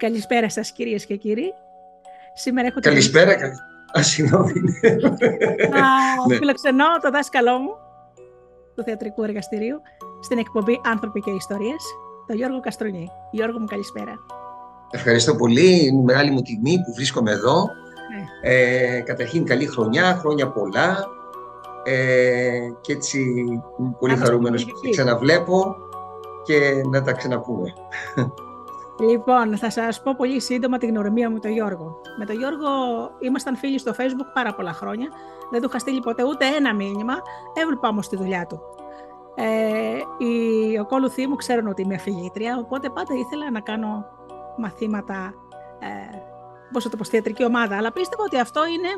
Καλησπέρα σας κυρίες και κύριοι. Σήμερα έχω Καλησπέρα. Καλ... Α, συγγνώμη. Να φιλοξενώ το δάσκαλό μου του θεατρικού εργαστηρίου στην εκπομπή «Άνθρωποι και Ιστορίες», τον Γιώργο Καστρονή. Γιώργο μου, καλησπέρα. Ευχαριστώ πολύ. Είναι μεγάλη μου τιμή που βρίσκομαι εδώ. Ναι. Ε, καταρχήν καλή χρονιά, χρόνια πολλά. Ε, και έτσι πολύ χαρούμενος που σε ξαναβλέπω και να τα ξαναπούμε. Λοιπόν, θα σας πω πολύ σύντομα την γνωριμία μου με τον Γιώργο. Με τον Γιώργο ήμασταν φίλοι στο facebook πάρα πολλά χρόνια. Δεν του είχα στείλει ποτέ ούτε ένα μήνυμα. Έβλεπα όμως τη δουλειά του. Ε, οι ακόλουθοί μου ξέρουν ότι είμαι αφηγήτρια, οπότε πάντα ήθελα να κάνω μαθήματα, ε, πώς θα το πω, θεατρική ομάδα. Αλλά πίστευα ότι αυτό είναι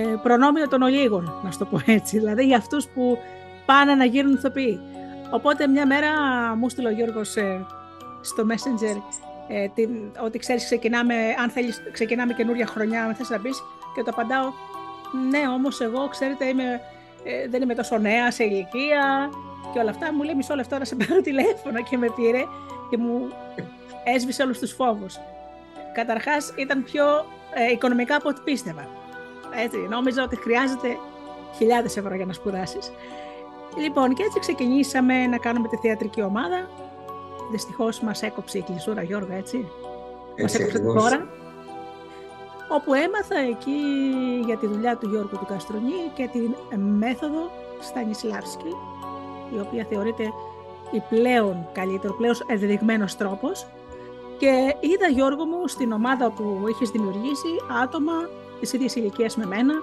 ε, προνόμιο των ολίγων, να σου το πω έτσι. Δηλαδή για αυτούς που πάνε να γίνουν ηθοποιοί. Οπότε μια μέρα μου στείλε ο Γιώργος ε, στο Messenger ε, την, ότι ξέρεις ξεκινάμε, αν θέλεις ξεκινάμε καινούρια χρονιά, αν θες να πεις και το απαντάω ναι όμως εγώ ξέρετε είμαι, ε, δεν είμαι τόσο νέα σε ηλικία και όλα αυτά μου λέει μισό λεπτό να σε πάρω τηλέφωνο και με πήρε και μου έσβησε όλους τους φόβους. Καταρχάς ήταν πιο ε, οικονομικά από ό,τι πίστευα. Έτσι, νόμιζα ότι χρειάζεται χιλιάδες ευρώ για να σπουδάσεις. Λοιπόν, και έτσι ξεκινήσαμε να κάνουμε τη θεατρική ομάδα. Δυστυχώς μας έκοψε η κλεισούρα, Γιώργο, έτσι. έτσι μα έκοψε την χώρα. Όπου έμαθα εκεί για τη δουλειά του Γιώργου του Καστρονή και τη μέθοδο Στανισλάβσκι, η οποία θεωρείται η πλέον καλύτερο, πλέον ενδεδειγμένο τρόπος. Και είδα, Γιώργο μου, στην ομάδα που έχει δημιουργήσει άτομα τη ίδια ηλικία με μένα,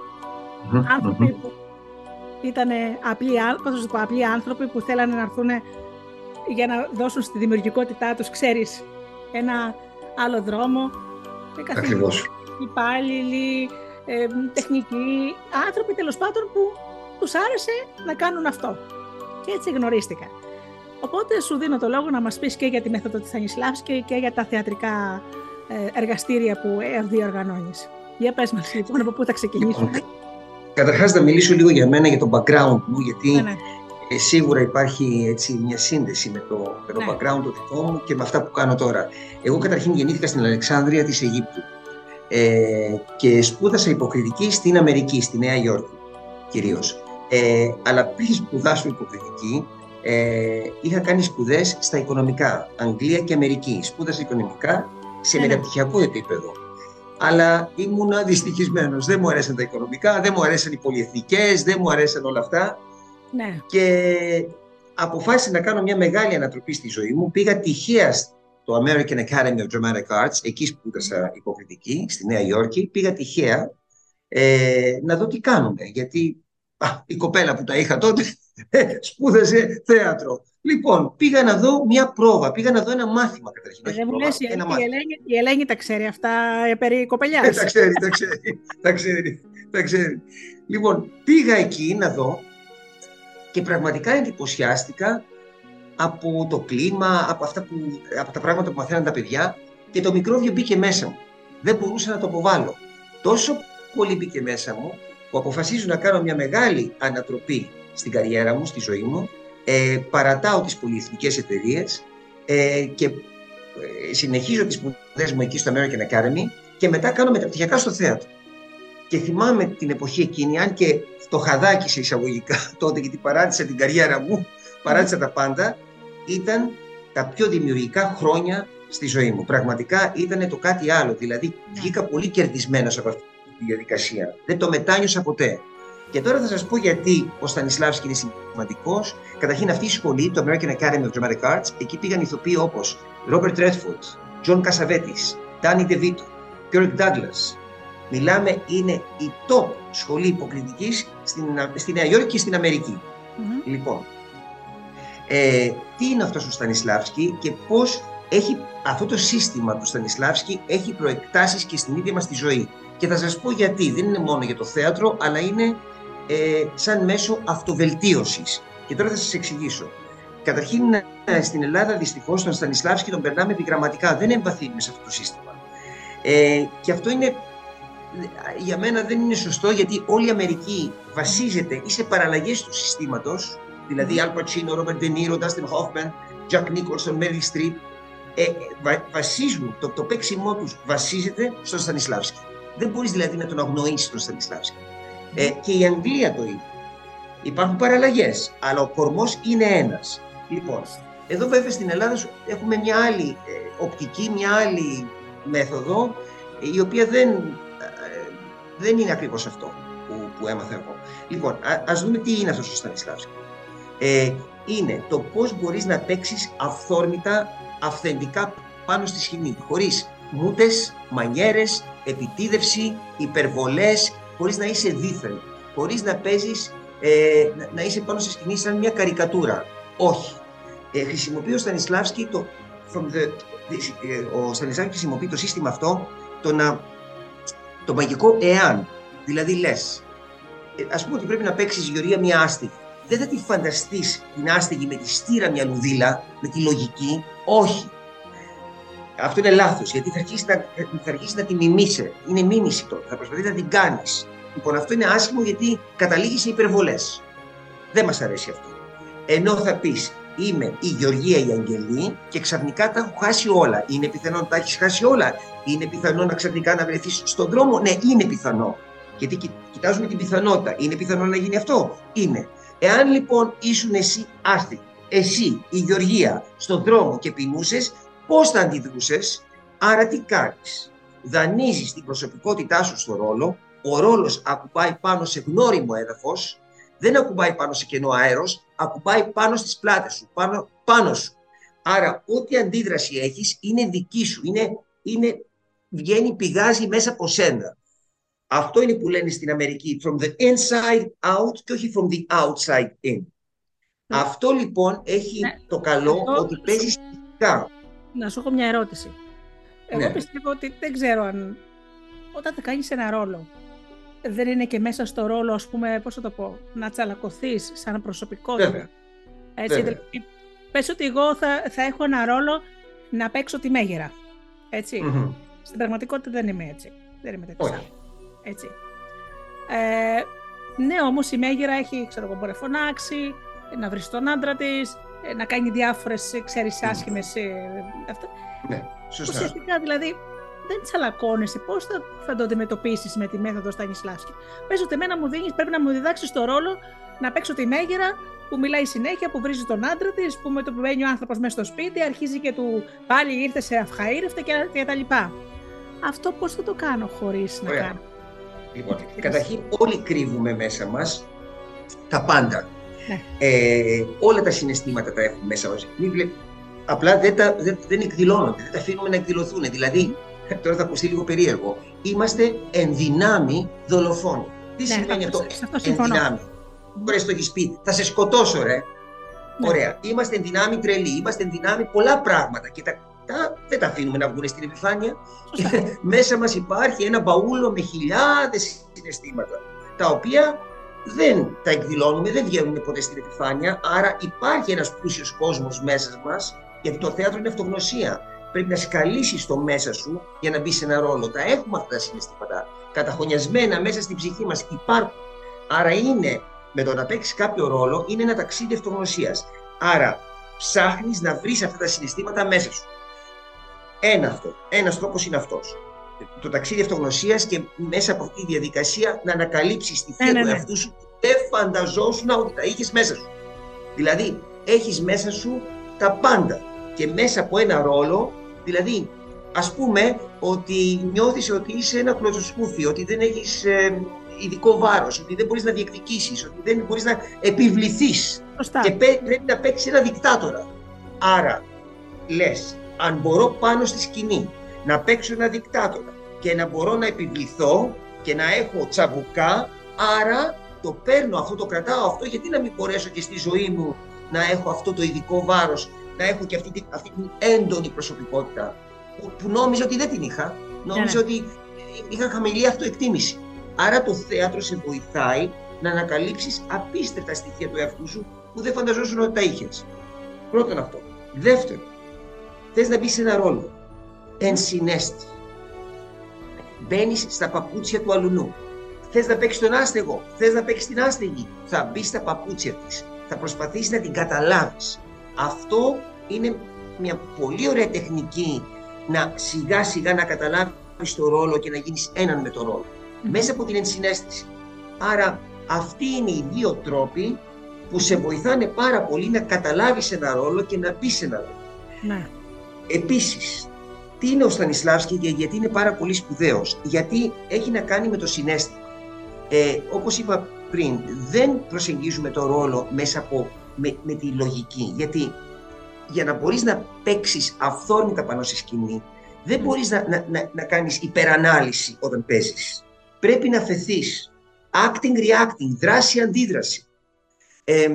άνθρωποι που ήταν απλοί, απλοί άνθρωποι που θέλανε να έρθουν για να δώσουν στη δημιουργικότητά τους, ξέρεις, ένα άλλο δρόμο. Ακριβώς. Υπάλληλοι, ε, τεχνικοί, άνθρωποι τέλος πάντων που τους άρεσε να κάνουν αυτό. Και έτσι γνωρίστηκα. Οπότε σου δίνω το λόγο να μας πεις και για τη μέθοδο της Θανισλάβσκη και για τα θεατρικά ε, εργαστήρια που διοργανώνεις. Για πες μας λοιπόν από πού θα ξεκινήσουμε. Λοιπόν, καταρχάς να μιλήσω λίγο για μένα, για το background μου, γιατί ναι, ναι. Ε, σίγουρα υπάρχει έτσι, μια σύνδεση με το, με το ναι. background το δικό μου και με αυτά που κάνω τώρα. Εγώ καταρχήν γεννήθηκα στην Αλεξάνδρεια της Αιγύπτου ε, και σπούδασα υποκριτική στην Αμερική, στη Νέα Υόρκη κυρίως. Ε, αλλά πριν σπουδάσω υποκριτική, ε, είχα κάνει σπουδές στα οικονομικά, Αγγλία και Αμερική. Σπούδασα οικονομικά σε ναι. ναι. μεταπτυχιακό επίπεδο. Αλλά ήμουν δυστυχισμένος. Δεν μου αρέσαν τα οικονομικά, δεν μου αρέσαν οι πολυεθνικές, δεν μου αρέσαν όλα αυτά. Ναι. Και αποφάσισα να κάνω μια μεγάλη ανατροπή στη ζωή μου. Πήγα τυχαία στο American Academy of Dramatic Arts, εκεί σπούδασα υποκριτική, στη Νέα Υόρκη. Πήγα τυχαία ε, να δω τι κάνουμε, γιατί α, η κοπέλα που τα είχα τότε σπούδασε θέατρο. Λοιπόν, πήγα να δω μια πρόβα, πήγα να δω ένα μάθημα καταρχήν. Δεν μου λες, η, Ελένη, η Ελένη τα ξέρει αυτά περί κοπελιάς. Ε, τα ξέρει, τα ξέρει, τα ξέρει, τα ξέρει. Λοιπόν, πήγα εκεί να δω και πραγματικά εντυπωσιάστηκα από το κλίμα, από, αυτά που, από τα πράγματα που μαθαίναν τα παιδιά και το μικρόβιο μπήκε μέσα μου. Δεν μπορούσα να το αποβάλω. Τόσο πολύ μπήκε μέσα μου που αποφασίζω να κάνω μια μεγάλη ανατροπή στην καριέρα μου, στη ζωή μου. Ε, παρατάω τις πολυεθνικές εταιρείες ε, και ε, συνεχίζω τις σπουδές μου εκεί στο American Academy και μετά κάνω μεταπτυχιακά στο θέατρο. Και θυμάμαι την εποχή εκείνη, αν και το χαδάκι σε εισαγωγικά τότε, γιατί παράτησα την καριέρα μου, παράτησα τα πάντα, ήταν τα πιο δημιουργικά χρόνια στη ζωή μου. Πραγματικά ήταν το κάτι άλλο. Δηλαδή, βγήκα πολύ κερδισμένος από αυτή τη διαδικασία. Δεν το μετάνιωσα ποτέ. Και τώρα θα σας πω γιατί ο Στανισλάβσκι είναι σημαντικός. Καταρχήν, αυτή η σχολή, το American Academy of Dramatic Arts, εκεί πήγαν ηθοποιοί όπως Robert Redford, John Cassavetes, Danny DeVito, Kirk Douglas, Μιλάμε, είναι η top σχολή υποκριτικής στην, στη Νέα Υόρκη και στην αμερικη Λοιπόν, ε, τι είναι αυτός ο Στανισλάβσκι και πώς έχει αυτό το σύστημα του Στανισλάβσκι έχει προεκτάσεις και στην ίδια μας τη ζωή. Και θα σας πω γιατί. Δεν είναι μόνο για το θέατρο, αλλά είναι ε, σαν μέσο αυτοβελτίωσης. Και τώρα θα σας εξηγήσω. Καταρχήν, ε, στην Ελλάδα δυστυχώς τον Στανισλάβσκι τον περνάμε επιγραμματικά. Δεν εμβαθύνουμε σε αυτό το σύστημα. Ε, και αυτό είναι για μένα δεν είναι σωστό γιατί όλη η Αμερική βασίζεται ή σε παραλλαγές του συστήματος, δηλαδή Al Pacino, Robert De Niro, Dustin Hoffman, Jack Nicholson, Meryl Streep, ε, βασίζουν, το, το παίξιμό τους βασίζεται στον Στανισλάβσκι. Δεν μπορείς δηλαδή να τον αγνοήσεις τον Στανισλάβσκι. Ε, και η Αγγλία το ίδιο. Υπάρχουν παραλλαγές, αλλά ο κορμός είναι ένας. Λοιπόν, εδώ βέβαια στην Ελλάδα έχουμε μια άλλη ε, οπτική, μια άλλη μέθοδο, η οποία δεν, ε, δεν είναι ακριβώς αυτό που, που έμαθα εγώ. Λοιπόν, α, ας δούμε τι είναι αυτός ο Στανισλάβσκι. Ε, είναι το πώς μπορείς να παίξεις αυθόρμητα, αυθεντικά πάνω στη σκηνή, χωρίς μούτες, μανιέρες, επιτίδευση, υπερβολές, χωρίς να είσαι δίθεν, χωρίς να παίζεις, ε, να είσαι πάνω στη σκηνή σαν μια καρικατούρα. Όχι. Ε, χρησιμοποιεί ο Στανισλάβσκι το, from the, ε, ο Στανισλάβσκι χρησιμοποιεί το σύστημα αυτό το, να, το μαγικό εάν. Δηλαδή λες, ε, ας πούμε ότι πρέπει να παίξεις Γεωργία μια άστιγη δεν θα τη φανταστείς την άστεγη με τη στήρα μια λουδίλα, με τη λογική. Όχι. Αυτό είναι λάθος, γιατί θα αρχίσεις να, θα αρχίσεις να τη μιμήσει. Είναι μίμηση τότε. Θα προσπαθείς να την κάνεις. Λοιπόν, αυτό είναι άσχημο γιατί καταλήγεις σε υπερβολές. Δεν μας αρέσει αυτό. Ενώ θα πεις, είμαι η Γεωργία η Αγγελή και ξαφνικά τα έχω χάσει όλα. Είναι πιθανό να τα έχεις χάσει όλα. Είναι πιθανό να ξαφνικά να βρεθείς στον δρόμο. Ναι, είναι πιθανό. Γιατί κοιτάζουμε την πιθανότητα. Είναι πιθανό να γίνει αυτό; Είναι. Εάν λοιπόν ήσουν εσύ άστιγη, εσύ η Γεωργία στον δρόμο και πεινούσες, πώς θα αντιδρούσες, άρα τι κάνεις; Δανείζεις την προσωπικότητά σου στο ρόλο, ο ρόλος ακουμπάει πάνω σε γνώριμο έδαφος, δεν ακουμπάει πάνω σε κενό αέρος, ακουμπάει πάνω στις πλάτες σου, πάνω, πάνω σου. Άρα ό,τι αντίδραση έχεις είναι δική σου, είναι, είναι, βγαίνει, πηγάζει μέσα από σένα. Αυτό είναι που λένε στην Αμερική, from the inside out και όχι from the outside in. Ναι. Αυτό λοιπόν έχει ναι. το καλό ότι παίζεις σχετικά. Να σου έχω μια ερώτηση. Εγώ ναι. πιστεύω ότι δεν ξέρω αν όταν θα κάνεις ένα ρόλο, δεν είναι και μέσα στο ρόλο, ας πούμε, πώς θα το πω, να τσαλακωθείς σαν προσωπικότητα. Βέβαια. Έτσι, Βέβαια. Δηλαδή, πες ότι εγώ θα, θα έχω ένα ρόλο να παίξω τη μέγερα. Έτσι. Mm-hmm. Στην πραγματικότητα δεν είμαι έτσι. Δεν είμαι τέτοια. Έτσι. Ε, ναι, όμως η Μέγερα έχει, ξέρω εγώ, μπορεί να φωνάξει, να βρεις τον άντρα της, ε, να κάνει διάφορες, ξέρεις, mm. άσχημες... Ε, αυτά. Ναι, σωστά. Ουσιαστικά, δηλαδή, δεν τσαλακώνεσαι. Πώς θα, θα το αντιμετωπίσεις με τη μέθοδο Στανισλάσκη. Πες ότι εμένα μου δίνεις, πρέπει να μου διδάξεις το ρόλο να παίξω τη Μέγερα που μιλάει συνέχεια, που βρίζει τον άντρα της, που με το που μπαίνει ο άνθρωπος μέσα στο σπίτι αρχίζει και του πάλι ήρθε σε αυχαήρευτα και, και τα λοιπά. Αυτό πώς θα το κάνω χωρίς να κάνω; Λοιπόν, καταρχήν όλοι κρύβουμε μέσα μας τα πάντα. Ναι. Ε, όλα τα συναισθήματα τα έχουμε μέσα μας. Απλά δεν, τα, δεν, δεν εκδηλώνονται, δεν τα αφήνουμε να εκδηλωθούν. Δηλαδή, τώρα θα ακουστεί λίγο περίεργο, είμαστε ενδυνάμει δολοφόνοι. Τι ναι, σημαίνει αυτό, αυτό ενδυνάμει. Μπορεί το έχεις πει, θα σε σκοτώσω ρε. Ναι. Ωραία. Είμαστε ενδυνάμει τρελοί, είμαστε ενδυνάμει πολλά πράγματα και τα τα, δεν τα αφήνουμε να βγουν στην επιφάνεια. Μέσα μας υπάρχει ένα μπαούλο με χιλιάδες συναισθήματα, τα οποία δεν τα εκδηλώνουμε, δεν βγαίνουν ποτέ στην επιφάνεια, άρα υπάρχει ένας πλούσιος κόσμος μέσα μας, γιατί το θέατρο είναι αυτογνωσία. Πρέπει να σκαλίσεις το μέσα σου για να μπει σε ένα ρόλο. Τα έχουμε αυτά τα συναισθήματα. Καταχωνιασμένα μέσα στην ψυχή μας υπάρχουν. Άρα είναι, με το να παίξεις κάποιο ρόλο, είναι ένα ταξίδι αυτογνωσίας. Άρα ψάχνεις να βρεις αυτά τα συναισθήματα μέσα σου. Ένα αυτό. Ένας τρόπος είναι αυτός. Το ταξίδι αυτογνωσίας και μέσα από αυτή τη διαδικασία να ανακαλύψεις τη θεία ναι, του ναι, ναι. εαυτού σου που δεν φανταζόσουν ότι τα είχες μέσα σου. Δηλαδή, έχεις μέσα σου τα πάντα και μέσα από ένα ρόλο, δηλαδή, ας πούμε ότι νιώθεις ότι είσαι ένα κλωτσοσκούφι, ότι δεν έχεις ε, ειδικό βάρος, ότι δεν μπορείς να διεκδικήσεις, ότι δεν μπορείς να επιβληθείς. Και πρέπει να παίξεις ένα δικτάτορα. Άρα, λες, αν μπορώ πάνω στη σκηνή να παίξω ένα δικτάτορα και να μπορώ να επιβληθώ και να έχω τσαμπουκά, άρα το παίρνω αυτό, το κρατάω αυτό, γιατί να μην μπορέσω και στη ζωή μου να έχω αυτό το ειδικό βάρος, να έχω και αυτή, αυτή την έντονη προσωπικότητα που, που νόμιζα ότι δεν την είχα. Νόμιζα ναι, ναι. ότι είχα χαμηλή αυτοεκτίμηση. Άρα το θέατρο σε βοηθάει να ανακαλύψεις απίστευτα στοιχεία του εαυτού σου που δεν φανταζόσουν ότι τα είχες. Πρώτον αυτό. Δεύτερον, θες να μπεις σε ένα ρόλο. Ενσυνέστη. Μπαίνεις στα παπούτσια του αλουνού. Θες να παίξεις τον άστεγο, θες να παίξεις την άστεγη. Θα μπεις στα παπούτσια της. Θα προσπαθήσεις να την καταλάβεις. Αυτό είναι μια πολύ ωραία τεχνική να σιγά σιγά να καταλάβεις το ρόλο και να γίνεις έναν με το ρόλο. Μέσα από την ενσυναίσθηση. Άρα αυτοί είναι οι δύο τρόποι που σε βοηθάνε πάρα πολύ να καταλάβεις ένα ρόλο και να μπει σε ένα ρόλο. Ναι. Επίσης, τι είναι ο Στανισλάβσκι και γιατί είναι πάρα πολύ σπουδαίος; Γιατί έχει να κάνει με το συνέστημα. Ε, όπως είπα πριν, δεν προσεγγίζουμε το ρόλο μέσα από με, με τη λογική. Γιατί για να μπορείς να παίξεις αυθόρμητα πάνω στη σκηνή, δεν μπορείς να, να, να, να κάνεις υπερανάλυση όταν παίζεις. Πρέπει να φεθείς. Acting-reacting, δράση-αντίδραση. Ε,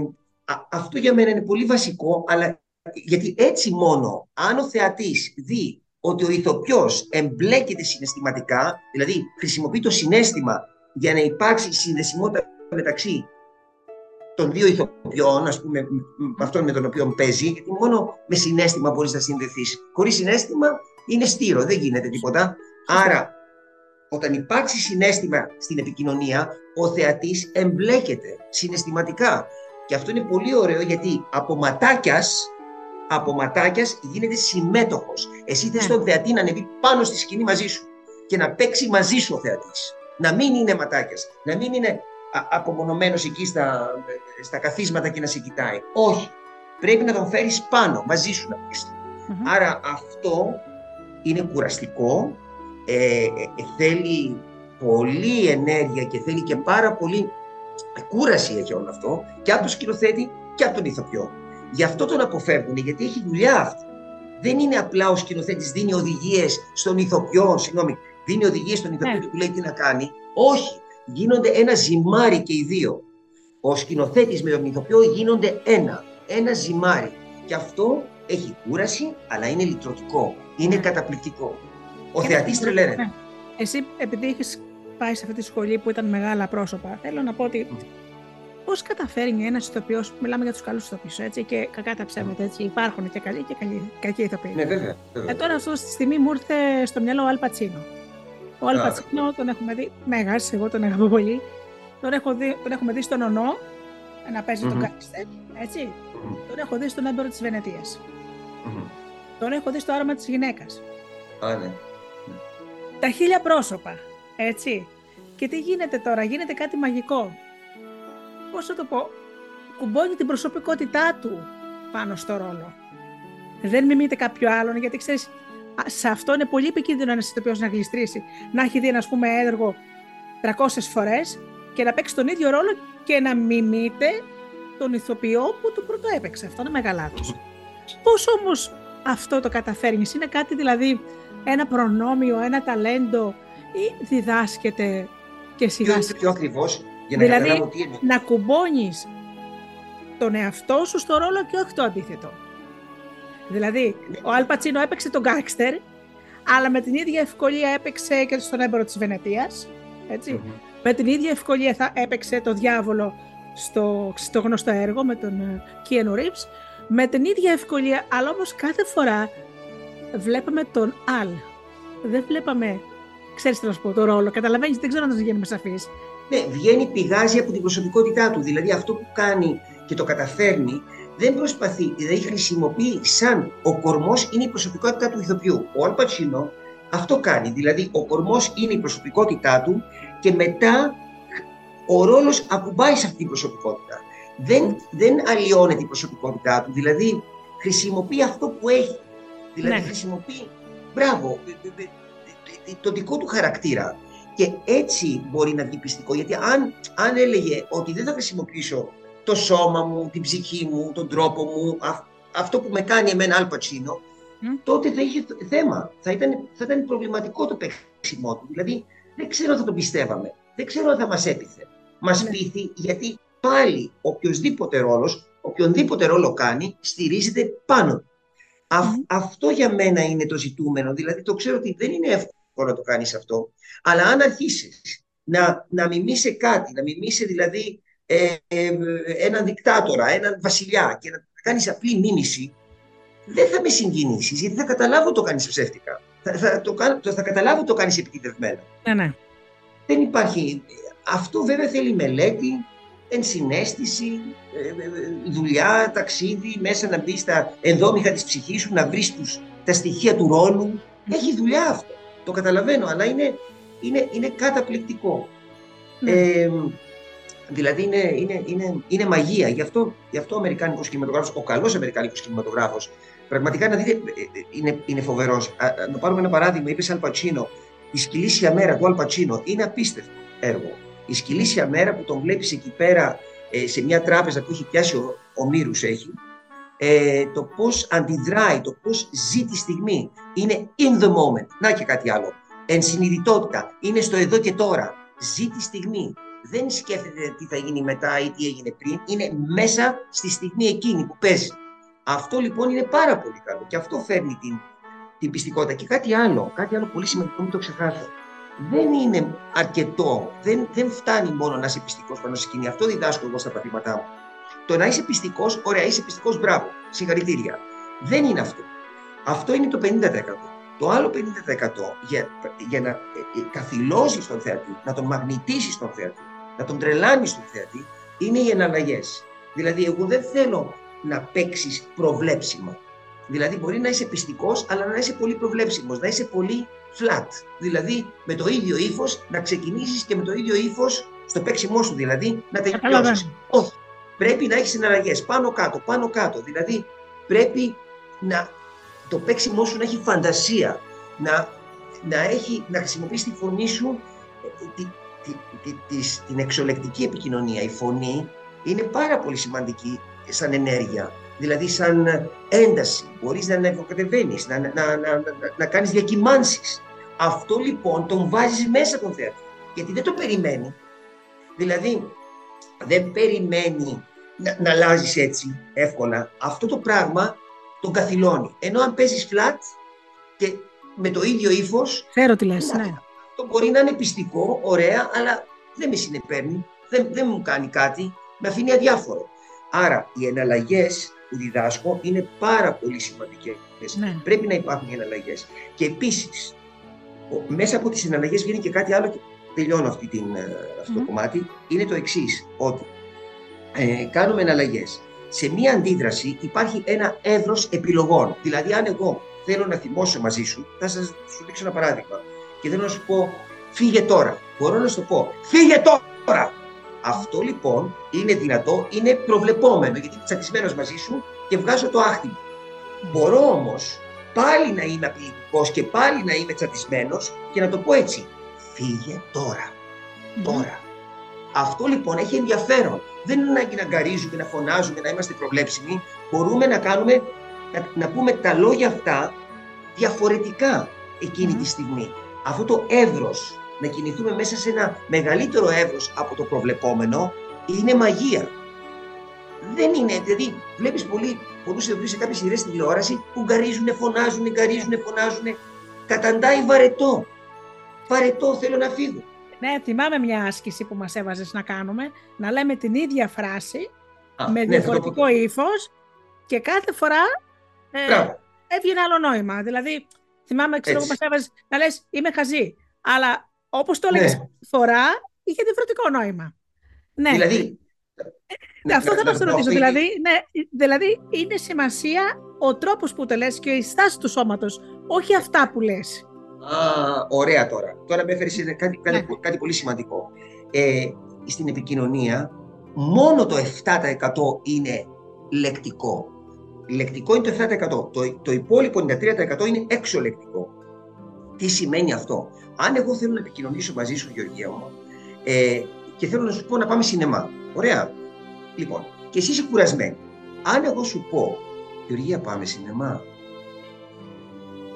αυτό για μένα είναι πολύ βασικό, αλλά γιατί έτσι μόνο, αν ο θεατής δει ότι ο ηθοποιός εμπλέκεται συναισθηματικά, δηλαδή χρησιμοποιεί το συνέστημα για να υπάρξει συνδεσιμότητα μεταξύ των δύο ηθοποιών, ας πούμε, με αυτόν με τον οποίο παίζει, γιατί μόνο με συνέστημα μπορείς να συνδεθείς. Χωρίς συνέστημα είναι στήρο, δεν γίνεται τίποτα. Άρα, όταν υπάρξει συνέστημα στην επικοινωνία, ο θεατής εμπλέκεται συναισθηματικά. Και αυτό είναι πολύ ωραίο γιατί από ματάκιας από ματάκιας γίνεται συμμέτοχος. Εσύ θες ναι. τον θεατή να ανεβεί πάνω στη σκηνή μαζί σου και να παίξει μαζί σου ο θεατής. Να μην είναι ματάκιας, να μην είναι απομονωμένος εκεί στα, στα καθίσματα και να σε κοιτάει. Όχι. Πρέπει να τον φέρεις πάνω, μαζί σου να πεις. Άρα αυτό είναι κουραστικό, ε, ε, θέλει πολλή ενέργεια και θέλει και πάρα πολύ κούραση έχει όλο αυτό και από τον σκηνοθέτη και από τον ηθοποιό. Γι' αυτό τον αποφεύγουν, γιατί έχει δουλειά αυτή. Δεν είναι απλά ο σκηνοθέτης δίνει οδηγίες στον ηθοποιό, συγγνώμη, δίνει οδηγίες στον ηθοποιό ναι. και του λέει τι να κάνει. Όχι γίνονται ένα ζυμάρι και οι δύο. Ο σκηνοθέτης με τον ηθοποιό γίνονται ένα, ένα ζυμάρι. Και αυτό έχει κούραση, αλλά είναι λυτρωτικό, είναι ναι. καταπληκτικό. Ο θεατής τρελαίνεται. Ναι. Εσύ, επειδή έχεις πάει σε αυτή τη σχολή που ήταν μεγάλα πρόσωπα, θέλω να πω ότι mm. πώς καταφέρνει ένας ηθοποιός, μιλάμε για τους καλούς ηθοποιούς, έτσι, και κακά τα ψέματα, έτσι, υπάρχουν και καλοί και καλοί, κακοί ηθοποιοί. Ναι, βέβαια. βέβαια. Ε, τώρα αυτό στη στιγμή μου ήρθε στο μυαλό ο Αλπατσίνο. Ο Αλπατσίνο τον έχουμε δει. Μέγα, εγώ τον αγαπώ πολύ. Τον, έχω δει, τον έχουμε δει στον Ονό να παίζει mm-hmm. τον Κάξτερ. Έτσι. Mm-hmm. Τον έχω δει στον Έμπορο της Βενετίας. Mm-hmm. Τον έχω δει στο άρωμα της γυναίκας. Α, ναι. Τα χίλια πρόσωπα. Έτσι. Και τι γίνεται τώρα, γίνεται κάτι μαγικό. Πώς θα το πω, κουμπώνει την προσωπικότητά του πάνω στο ρόλο. Δεν μιμείται κάποιο άλλον, γιατί ξέρεις, σε αυτό είναι πολύ επικίνδυνο ένας ηθοποιός να γλιστρήσει. Να έχει δει ένα πούμε, έργο 300 φορές και να παίξει τον ίδιο ρόλο και να μιμείται τον ηθοποιό που του πρώτο έπαιξε. Αυτό είναι μεγάλο λάθο. Πώς όμως αυτό το καταφέρνεις, Είναι κάτι δηλαδή ένα προνόμιο, ένα ταλέντο ή διδάσκεται και σιγά σιγά. Πιο ακριβώς για να δηλαδή, τι είναι; να κουμπώνεις τον εαυτό σου στο ρόλο και όχι το αντίθετο. Δηλαδή, ο Αλπατσίνο έπαιξε τον Γκάξτερ, αλλά με την ίδια ευκολία έπαιξε και στον έμπορο της Βενετίας, Με την ίδια ευκολία θα έπαιξε το διάβολο στο, στο γνωστό έργο με τον Κίενο Ρίψ. Με την ίδια ευκολία, αλλά όμως κάθε φορά βλέπαμε τον Αλ. Δεν βλέπαμε, ξέρεις τι να σου πω, το ρόλο. Καταλαβαίνεις, δεν ξέρω αν θα γίνουμε σαφείς. Ναι, βγαίνει, πηγάζει από την προσωπικότητά του. Δηλαδή αυτό που κάνει και το καταφέρνει δεν προσπαθεί, δηλαδή χρησιμοποιεί σαν ο κορμός είναι η προσωπικότητά του ηθοποιού. Ο Αλπατσίνο αυτό κάνει, δηλαδή ο κορμός είναι η προσωπικότητά του και μετά ο ρόλος ακουμπάει σε αυτή την προσωπικότητα. Δεν, δεν αλλοιώνεται η προσωπικότητά του, δηλαδή χρησιμοποιεί αυτό που έχει. Δηλαδή ναι. χρησιμοποιεί, μπράβο, το δικό του χαρακτήρα. Και έτσι μπορεί να βγει πιστικό, γιατί αν, αν έλεγε ότι δεν θα χρησιμοποιήσω το σώμα μου, την ψυχή μου, τον τρόπο μου, αυτό που με κάνει εμένα αλπατσίνο, mm. τότε θα είχε θέμα. Θα ήταν, θα ήταν προβληματικό το παίξιμό του. Δηλαδή, δεν ξέρω αν θα τον πιστεύαμε. Δεν ξέρω αν θα μας έπιθε. Μας mm. πείθει γιατί πάλι οποιοδήποτε ρόλος, οποιονδήποτε ρόλο κάνει, στηρίζεται πάνω. Αυτό για μένα είναι το ζητούμενο. Δηλαδή, το ξέρω ότι δεν είναι εύκολο να το κάνεις αυτό. Αλλά αν αρχίσεις να, να μιμήσει κάτι, να μιμήσει δηλαδή ε, ε, έναν δικτάτορα, έναν βασιλιά και να κάνεις απλή μίμηση, δεν θα με συγκινήσεις, γιατί θα καταλάβω το κάνεις ψεύτικα. Θα, θα, το, θα καταλάβω το κάνεις επιτυχημένα. Ναι, ναι. Δεν υπάρχει... Αυτό βέβαια θέλει μελέτη, ενσυναίσθηση, ε, ε, δουλειά, ταξίδι, μέσα να μπεις στα ενδόμηχα της ψυχής σου, να βρεις τους, τα στοιχεία του ρόλου. Έχει δουλειά αυτό. Το καταλαβαίνω, αλλά είναι, είναι, είναι καταπληκτικό. Ναι. Ε, δηλαδή είναι, είναι, είναι, είναι μαγεία. Γι' αυτό, γι αυτό ο Αμερικάνικος κινηματογράφος, ο καλός Αμερικάνικος κινηματογράφος, πραγματικά να δείτε, είναι, είναι φοβερός. Να πάρουμε ένα παράδειγμα, είπες Αλπατσίνο, η σκυλήσια μέρα του Αλπατσίνο είναι απίστευτο έργο η σκυλήσια μέρα που τον βλέπεις εκεί πέρα ε, σε μια τράπεζα που έχει πιάσει ο, ο Μύρους έχει, ε, το πώς αντιδράει, το πώς ζει τη στιγμή. Είναι in the moment. Να και κάτι άλλο. Ενσυνειδητότητα. Είναι στο εδώ και τώρα. Ζει τη στιγμή. Δεν σκέφτεται τι θα γίνει μετά ή τι έγινε πριν. Είναι μέσα στη στιγμή εκείνη που παίζει. Αυτό λοιπόν είναι πάρα πολύ καλό και αυτό φέρνει την, την πιστικότητα. Και κάτι άλλο, κάτι άλλο πολύ σημαντικό, μην το ξεχάσω δεν είναι αρκετό. Δεν, δεν φτάνει μόνο να είσαι πιστικός πάνω στη σκηνή. Αυτό διδάσκω εγώ στα παθήματά μου. Το να είσαι πιστικός, ωραία, είσαι πιστικός, μπράβο, συγχαρητήρια. Δεν είναι αυτό. Αυτό είναι το 50%. Το άλλο 50% για, για να ε, ε, καθυλώσεις τον θεατή, να τον μαγνητήσεις τον θεατή, να τον τρελάνεις τον θεατή, είναι οι εναλλαγές. Δηλαδή, εγώ δεν θέλω να παίξεις προβλέψιμα. Δηλαδή, μπορεί να είσαι πιστικός, αλλά να είσαι πολύ προβλέψιμος, να είσαι πολύ flat. Δηλαδή με το ίδιο ύφος να ξεκινήσεις και με το ίδιο ύφος στο παίξιμό σου δηλαδή να τελειώσεις. Όχι. Πρέπει να έχεις συναλλαγέ πάνω κάτω, πάνω κάτω. Δηλαδή πρέπει να το παίξιμό σου να έχει φαντασία, να, να, έχει, να χρησιμοποιήσει τη φωνή σου, ε, τη, τη, τη, την εξολεκτική επικοινωνία. Η φωνή είναι πάρα πολύ σημαντική σαν ενέργεια, δηλαδή σαν ένταση. Μπορείς να ανεβοκατεβαίνεις, να, να, να, να, να κάνεις διακυμάνσεις. Αυτό λοιπόν τον βάζεις μέσα τον θέατρο. Γιατί δεν το περιμένει. Δηλαδή, δεν περιμένει να, να αλλάζεις έτσι εύκολα. Αυτό το πράγμα τον καθυλώνει. Ενώ αν παίζεις flat και με το ίδιο ύφος. Ξέρω τι λες, ναι. Αυτό μπορεί να είναι πιστικό, ωραία, αλλά δεν με συνεπέρνει, δεν, δεν μου κάνει κάτι, με αφήνει αδιάφορο. Άρα, οι εναλλαγές που διδάσκω είναι πάρα πολύ σημαντικές. Ναι. Πρέπει να υπάρχουν οι εναλλαγές. Και επίσης, μέσα από τις συναλλαγές βγαίνει και κάτι άλλο και τελειώνω αυτή την, ε, αυτό το κομμάτι, είναι το εξής ότι ε, κάνουμε εναλλαγές. Σε μία αντίδραση υπάρχει ένα εύρος επιλογών. Δηλαδή, αν εγώ θέλω να θυμώσω μαζί σου, θα σας σου δείξω ένα παράδειγμα και θέλω να σου πω φύγε τώρα. Μπορώ να σου το πω φύγε τώρα. Αυτό λοιπόν είναι δυνατό, είναι προβλεπόμενο γιατί είμαι τσατισμένος μαζί σου και βγάζω το άχτιμο. Μπορώ όμως πάλι να είμαι απειλητικός και πάλι να είμαι τσατισμένος και να το πω έτσι. Φύγε τώρα. Τώρα. Αυτό λοιπόν έχει ενδιαφέρον. Δεν είναι ανάγκη να γκαρίζουμε, να φωνάζουμε, να είμαστε προβλέψιμοι. Μπορούμε να κάνουμε, να, πούμε τα λόγια αυτά διαφορετικά εκείνη τη στιγμή. Αυτό το εύρος, να κινηθούμε μέσα σε ένα μεγαλύτερο εύρος από το προβλεπόμενο, είναι μαγεία. Δεν είναι, δηλαδή βλέπεις πολύ πολλούς δει σε κάποιες σειρές τηλεόραση που γκαρίζουν, φωνάζουν, γκαρίζουν, φωνάζουν. Καταντάει βαρετό. Βαρετό, θέλω να φύγω. Ναι, θυμάμαι μια άσκηση που μας έβαζες να κάνουμε, να λέμε την ίδια φράση, με ναι, διαφορετικό ναι, ύφος και κάθε φορά ε, έβγαινε άλλο νόημα. Δηλαδή, θυμάμαι, ξέρω, μας έβαζες να λες είμαι χαζή, αλλά όπως το έλεγες ναι. φορά, είχε διαφορετικό νόημα. Ναι. Δηλαδή, ναι, αυτό θα να ρωτήσω. Δηλαδή, ναι, δηλαδή, είναι σημασία ο τρόπος που το λες και η στάση του σώματος, όχι αυτά που λες. Α, ωραία τώρα. Τώρα με έφερες κάτι, κάτι, ναι. κάτι, πολύ σημαντικό. Ε, στην επικοινωνία, μόνο το 7% είναι λεκτικό. Λεκτικό είναι το 7%. Το, το υπόλοιπο 93% είναι εξολεκτικό. Τι σημαίνει αυτό; Αν εγώ θέλω να επικοινωνήσω μαζί σου, Γεωργία μου, ε, και θέλω να σου πω να πάμε σινεμά. Ωραία. Λοιπόν, και εσύ είσαι κουρασμένη. Αν εγώ σου πω, Γεωργία, πάμε σινεμά.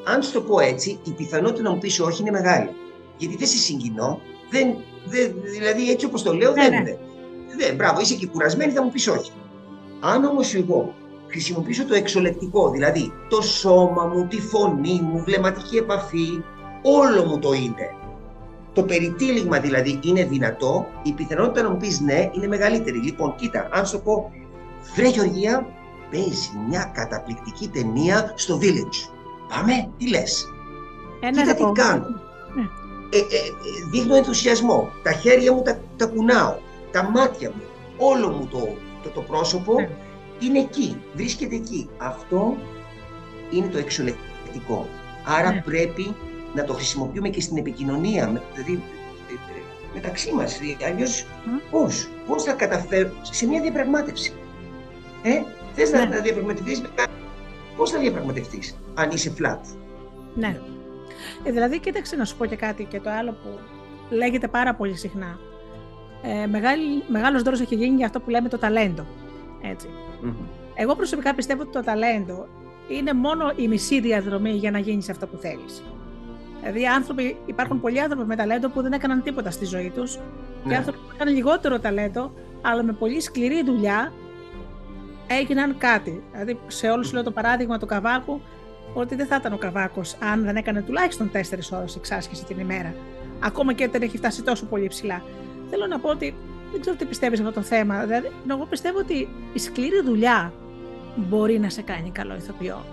Αν σου το πω έτσι, η πιθανότητα να μου πεις όχι είναι μεγάλη. Γιατί δεν σε συγκινώ. Δεν, δεν, δηλαδή, έτσι όπως το λέω, ναι, δεν ναι. είναι. Δεν, μπράβο, είσαι και κουρασμένη, θα μου πεις όχι. Αν όμως εγώ χρησιμοποιήσω το εξολεκτικό, δηλαδή το σώμα μου, τη φωνή μου, βλεμματική επαφή, όλο μου το είναι το περιτύλιγμα δηλαδή είναι δυνατό, η πιθανότητα να μου πεις ναι είναι μεγαλύτερη. Λοιπόν, κοίτα, αν σου πω, βρε Γεωργία, παίζει μια καταπληκτική ταινία στο Village. Πάμε, τι λες. Ένα Κοίτα τι κάνω. Ναι. Ε, ε, δείχνω ενθουσιασμό. Τα χέρια μου τα, τα κουνάω. Τα μάτια μου. όλο μου το, το, το πρόσωπο ναι. Είναι εκεί, βρίσκεται εκεί. Αυτό είναι το εξολεκτικό. Άρα ναι. πρέπει να το χρησιμοποιούμε και στην επικοινωνία, δηλαδή ε, ε, μεταξύ μας. Αλλιώς πώς, πώς θα καταφέρω σε μια διαπραγμάτευση. Ε, θες να, ναι. να διαπραγματευτείς με κάτι, πώς θα διαπραγματευτείς αν είσαι flat; Ναι. Ε, δηλαδή, κοίταξε να σου πω και κάτι και το άλλο που λέγεται πάρα πολύ συχνά. Ε, μεγάλη, μεγάλος δώρος έχει γίνει για αυτό που λέμε το ταλέντο. Έτσι. Εγώ προσωπικά πιστεύω ότι το ταλέντο είναι μόνο η μισή διαδρομή για να γίνεις αυτό που θέλεις. Δηλαδή, άνθρωποι, υπάρχουν πολλοί άνθρωποι με ταλέντο που δεν έκαναν τίποτα στη ζωή τους και ναι. άνθρωποι που έκαναν λιγότερο ταλέντο, αλλά με πολύ σκληρή δουλειά έγιναν κάτι. Δηλαδή, σε όλους λέω το παράδειγμα του Καβάκου, ότι δεν θα ήταν ο Καβάκος αν δεν έκανε τουλάχιστον 4 ώρες εξάσκηση την ημέρα. Ακόμα και όταν έχει φτάσει τόσο πολύ ψηλά. Θέλω να πω ότι δεν ξέρω τι πιστεύεις αυτό το θέμα. Δηλαδή, εγώ πιστεύω ότι η σκληρή δουλειά μπορεί να σε κάνει καλό ηθοποιό.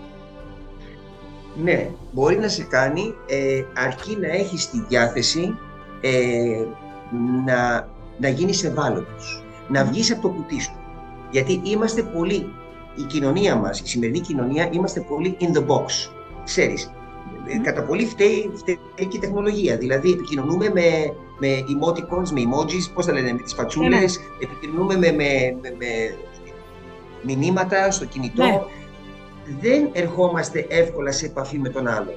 Ναι, μπορεί να σε κάνει ε, αρκεί να έχεις τη διάθεση ε, να, να γίνεις ευάλωτος, να βγεις από το κουτί σου. Γιατί είμαστε πολύ η κοινωνία μας, η σημερινή κοινωνία, είμαστε πολύ in the box. Ξέρεις, mm. κατά πολύ φταίει, φταίει και η τεχνολογία. Δηλαδή, επικοινωνούμε με, με emoticons, με emojis, πώς θα λένε, με τις φατσούλες, mm. επικοινωνούμε με, με, με, με, μηνύματα στο κινητό. Ναι. Δεν ερχόμαστε εύκολα σε επαφή με τον άλλο.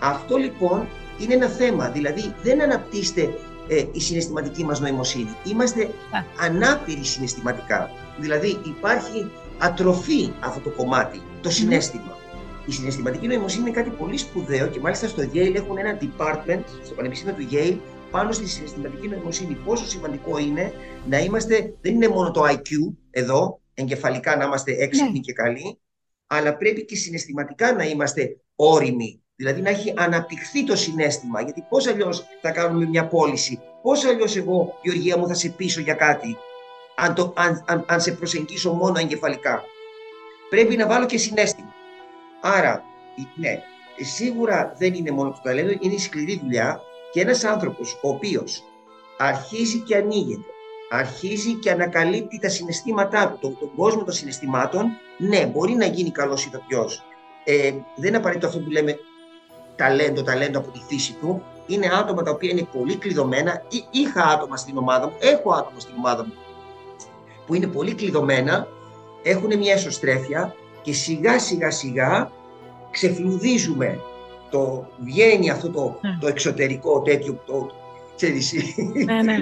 Αυτό λοιπόν είναι ένα θέμα. Δηλαδή, δεν αναπτύσσεται ε, η συναισθηματική μας νοημοσύνη. Είμαστε yeah. ανάπηροι συναισθηματικά. Δηλαδή, υπάρχει ατροφή αυτό το κομμάτι, το συνέστημα. Η συναισθηματική νοημοσύνη είναι κάτι πολύ σπουδαίο και μάλιστα στο Yale έχουν ένα department, στο Πανεπιστήμιο του Yale, πάνω στη συναισθηματική νοημοσύνη. Πόσο σημαντικό είναι να είμαστε, δεν είναι μόνο το IQ εδώ, εγκεφαλικά να είμαστε έξυπνοι ναι. και καλοί, αλλά πρέπει και συναισθηματικά να είμαστε όριμοι. Δηλαδή να έχει αναπτυχθεί το συνέστημα. Γιατί πώς αλλιώς θα κάνουμε μια πώληση, πώς αλλιώς εγώ, Γεωργία μου, θα σε πείσω για κάτι, αν, το, αν, αν, αν σε προσεγγίσω μόνο εγκεφαλικά. Πρέπει να βάλω και συνέστημα. Άρα, ναι, σίγουρα δεν είναι μόνο το ταλέντο, είναι η σκληρή δουλειά και ένας άνθρωπος ο οποίος αρχίζει και ανοίγεται, αρχίζει και ανακαλύπτει τα συναισθήματά του, τον, τον κόσμο των συναισθημάτων, ναι, μπορεί να γίνει καλός ηθοποιός. Ε, δεν είναι απαραίτητο αυτό που λέμε ταλέντο, ταλέντο από τη φύση του. Είναι άτομα τα οποία είναι πολύ κλειδωμένα. Είχα άτομα στην ομάδα μου, έχω άτομα στην ομάδα μου που είναι πολύ κλειδωμένα, έχουν μια εσωστρέφεια και σιγά σιγά σιγά ξεφλουδίζουμε το βγαίνει αυτό το, ναι. το εξωτερικό τέτοιο, το, ξέρεις, ναι, ναι.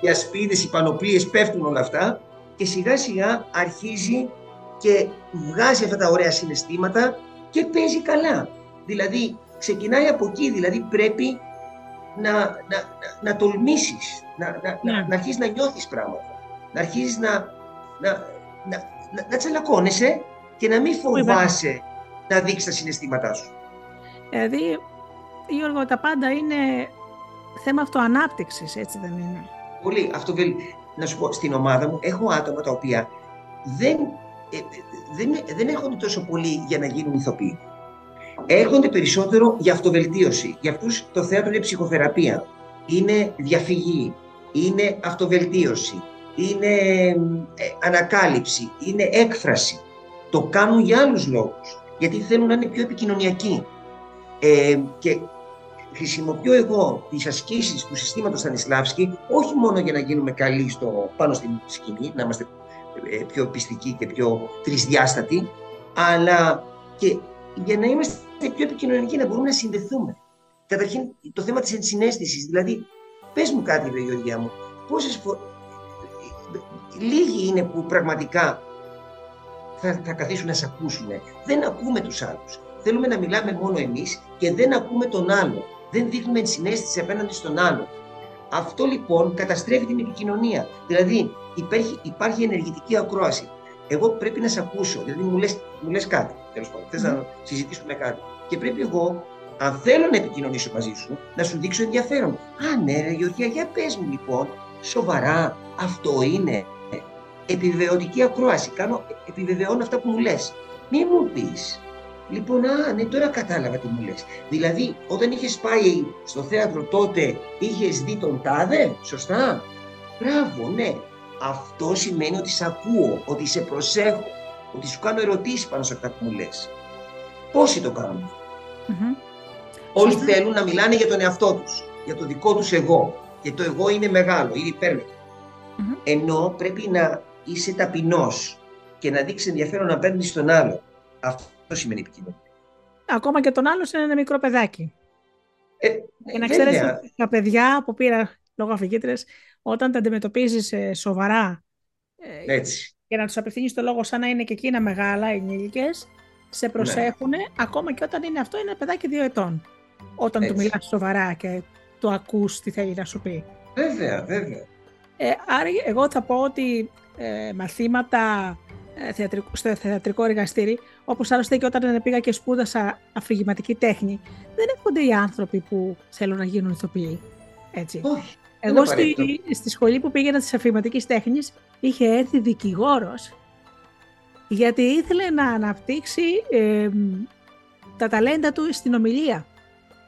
οι ασπίδες, οι πανοπλίες πέφτουν όλα αυτά και σιγά σιγά αρχίζει και βγάζει αυτά τα ωραία συναισθήματα και παίζει καλά. Δηλαδή ξεκινάει από εκεί, δηλαδή πρέπει να, να, να, να τολμήσεις, να, να, να, να αρχίσεις να νιώθεις πράγματα να αρχίζεις να, να, να, να, να τσαλακώνεσαι και να μην φοβάσαι να δείξεις τα συναισθήματά σου. Δηλαδή, Γιώργο, τα πάντα είναι θέμα αυτοανάπτυξης, έτσι δεν είναι; Πολύ. Αυτό να σου πω, στην ομάδα μου έχω άτομα τα οποία δεν, ε, δεν, δεν έρχονται τόσο πολύ για να γίνουν ηθοποιοί. Έρχονται περισσότερο για αυτοβελτίωση. Για αυτούς το θέατρο είναι ψυχοθεραπεία. Είναι διαφυγή. Είναι αυτοβελτίωση είναι ε, ανακάλυψη, είναι έκφραση. Το κάνουν για άλλους λόγους, γιατί θέλουν να είναι πιο επικοινωνιακοί. Ε, και χρησιμοποιώ εγώ τις ασκήσεις του συστήματος Στανισλάβσκι όχι μόνο για να γίνουμε καλοί στο, πάνω στην σκηνή, να είμαστε ε, πιο πιστικοί και πιο τρισδιάστατοι, αλλά και για να είμαστε πιο επικοινωνιακοί, να μπορούμε να συνδεθούμε. Καταρχήν, το θέμα της ενσυναίσθησης, δηλαδή, πες μου κάτι, ρε Γεωργιά μου, πόσες φορές, λίγοι είναι που πραγματικά θα, θα καθίσουν να σε ακούσουν. Δεν ακούμε τους άλλους. Θέλουμε να μιλάμε μόνο εμείς και δεν ακούμε τον άλλο. Δεν δείχνουμε συνέστηση απέναντι στον άλλο. Αυτό λοιπόν καταστρέφει την επικοινωνία. Δηλαδή υπάρχει, υπάρχει ενεργητική ακρόαση. Εγώ πρέπει να σε ακούσω, δηλαδή μου λες, μου λες κάτι, τέλος πάντων, θες να συζητήσουμε κάτι. Και πρέπει εγώ, αν θέλω να επικοινωνήσω μαζί σου, να σου δείξω ενδιαφέρον. Α, ναι, ρε Γεωργία, για πες μου λοιπόν, σοβαρά, αυτό είναι επιβεβαιωτική ακρόαση. Κάνω, επιβεβαιώνω αυτά που μου λες. Μη μου πεις. Λοιπόν, α, ναι, τώρα κατάλαβα τι μου λες. Δηλαδή, όταν είχες πάει στο θέατρο τότε, είχες δει τον τάδε, σωστά; Μπράβο, ναι. αυτό σημαίνει ότι σε ακούω, ότι σε προσέχω, ότι σου κάνω ερωτήσεις πάνω σε αυτά που μου λες. Πόσοι το κάνουν; Όλοι θέλουν να μιλάνε για τον εαυτό τους, για το δικό τους εγώ. Και το εγώ είναι μεγάλο, είναι υπέρμετρο. Ενώ πρέπει να είσαι ταπεινός και να δείξεις ενδιαφέρον απέναντι στον άλλο. Αυτό σημαίνει επικοινωνία. Ακόμα και τον άλλο είναι ένα μικρό παιδάκι. Ε, και να ξέρεις τα παιδιά που πήρα λόγω αφηγήτρες, όταν τα αντιμετωπίζεις ε, σοβαρά ε, Έτσι. και να τους απευθύνεις το λόγο σαν να είναι και εκείνα μεγάλα ενήλικες, σε ναι. προσέχουν ακόμα και όταν είναι αυτό είναι ένα παιδάκι δύο ετών. Όταν Έτσι. του μιλάς σοβαρά και το ακούς τι θέλει να σου πει. Βέβαια, βέβαια. Ε, άρα εγώ θα πω ότι ε, μαθήματα ε, θεατρικό, στο θεατρικό εργαστήρι, όπως άλλωστε και όταν πήγα και σπούδασα αφηγηματική τέχνη, δεν έρχονται οι άνθρωποι που θέλουν να γίνουν ηθοποιοί. Έτσι. Όχι. Εγώ στη, στη σχολή που πήγαινα της αφηγηματικής τέχνης είχε έρθει δικηγόρος γιατί ήθελε να αναπτύξει τα ταλέντα του στην ομιλία.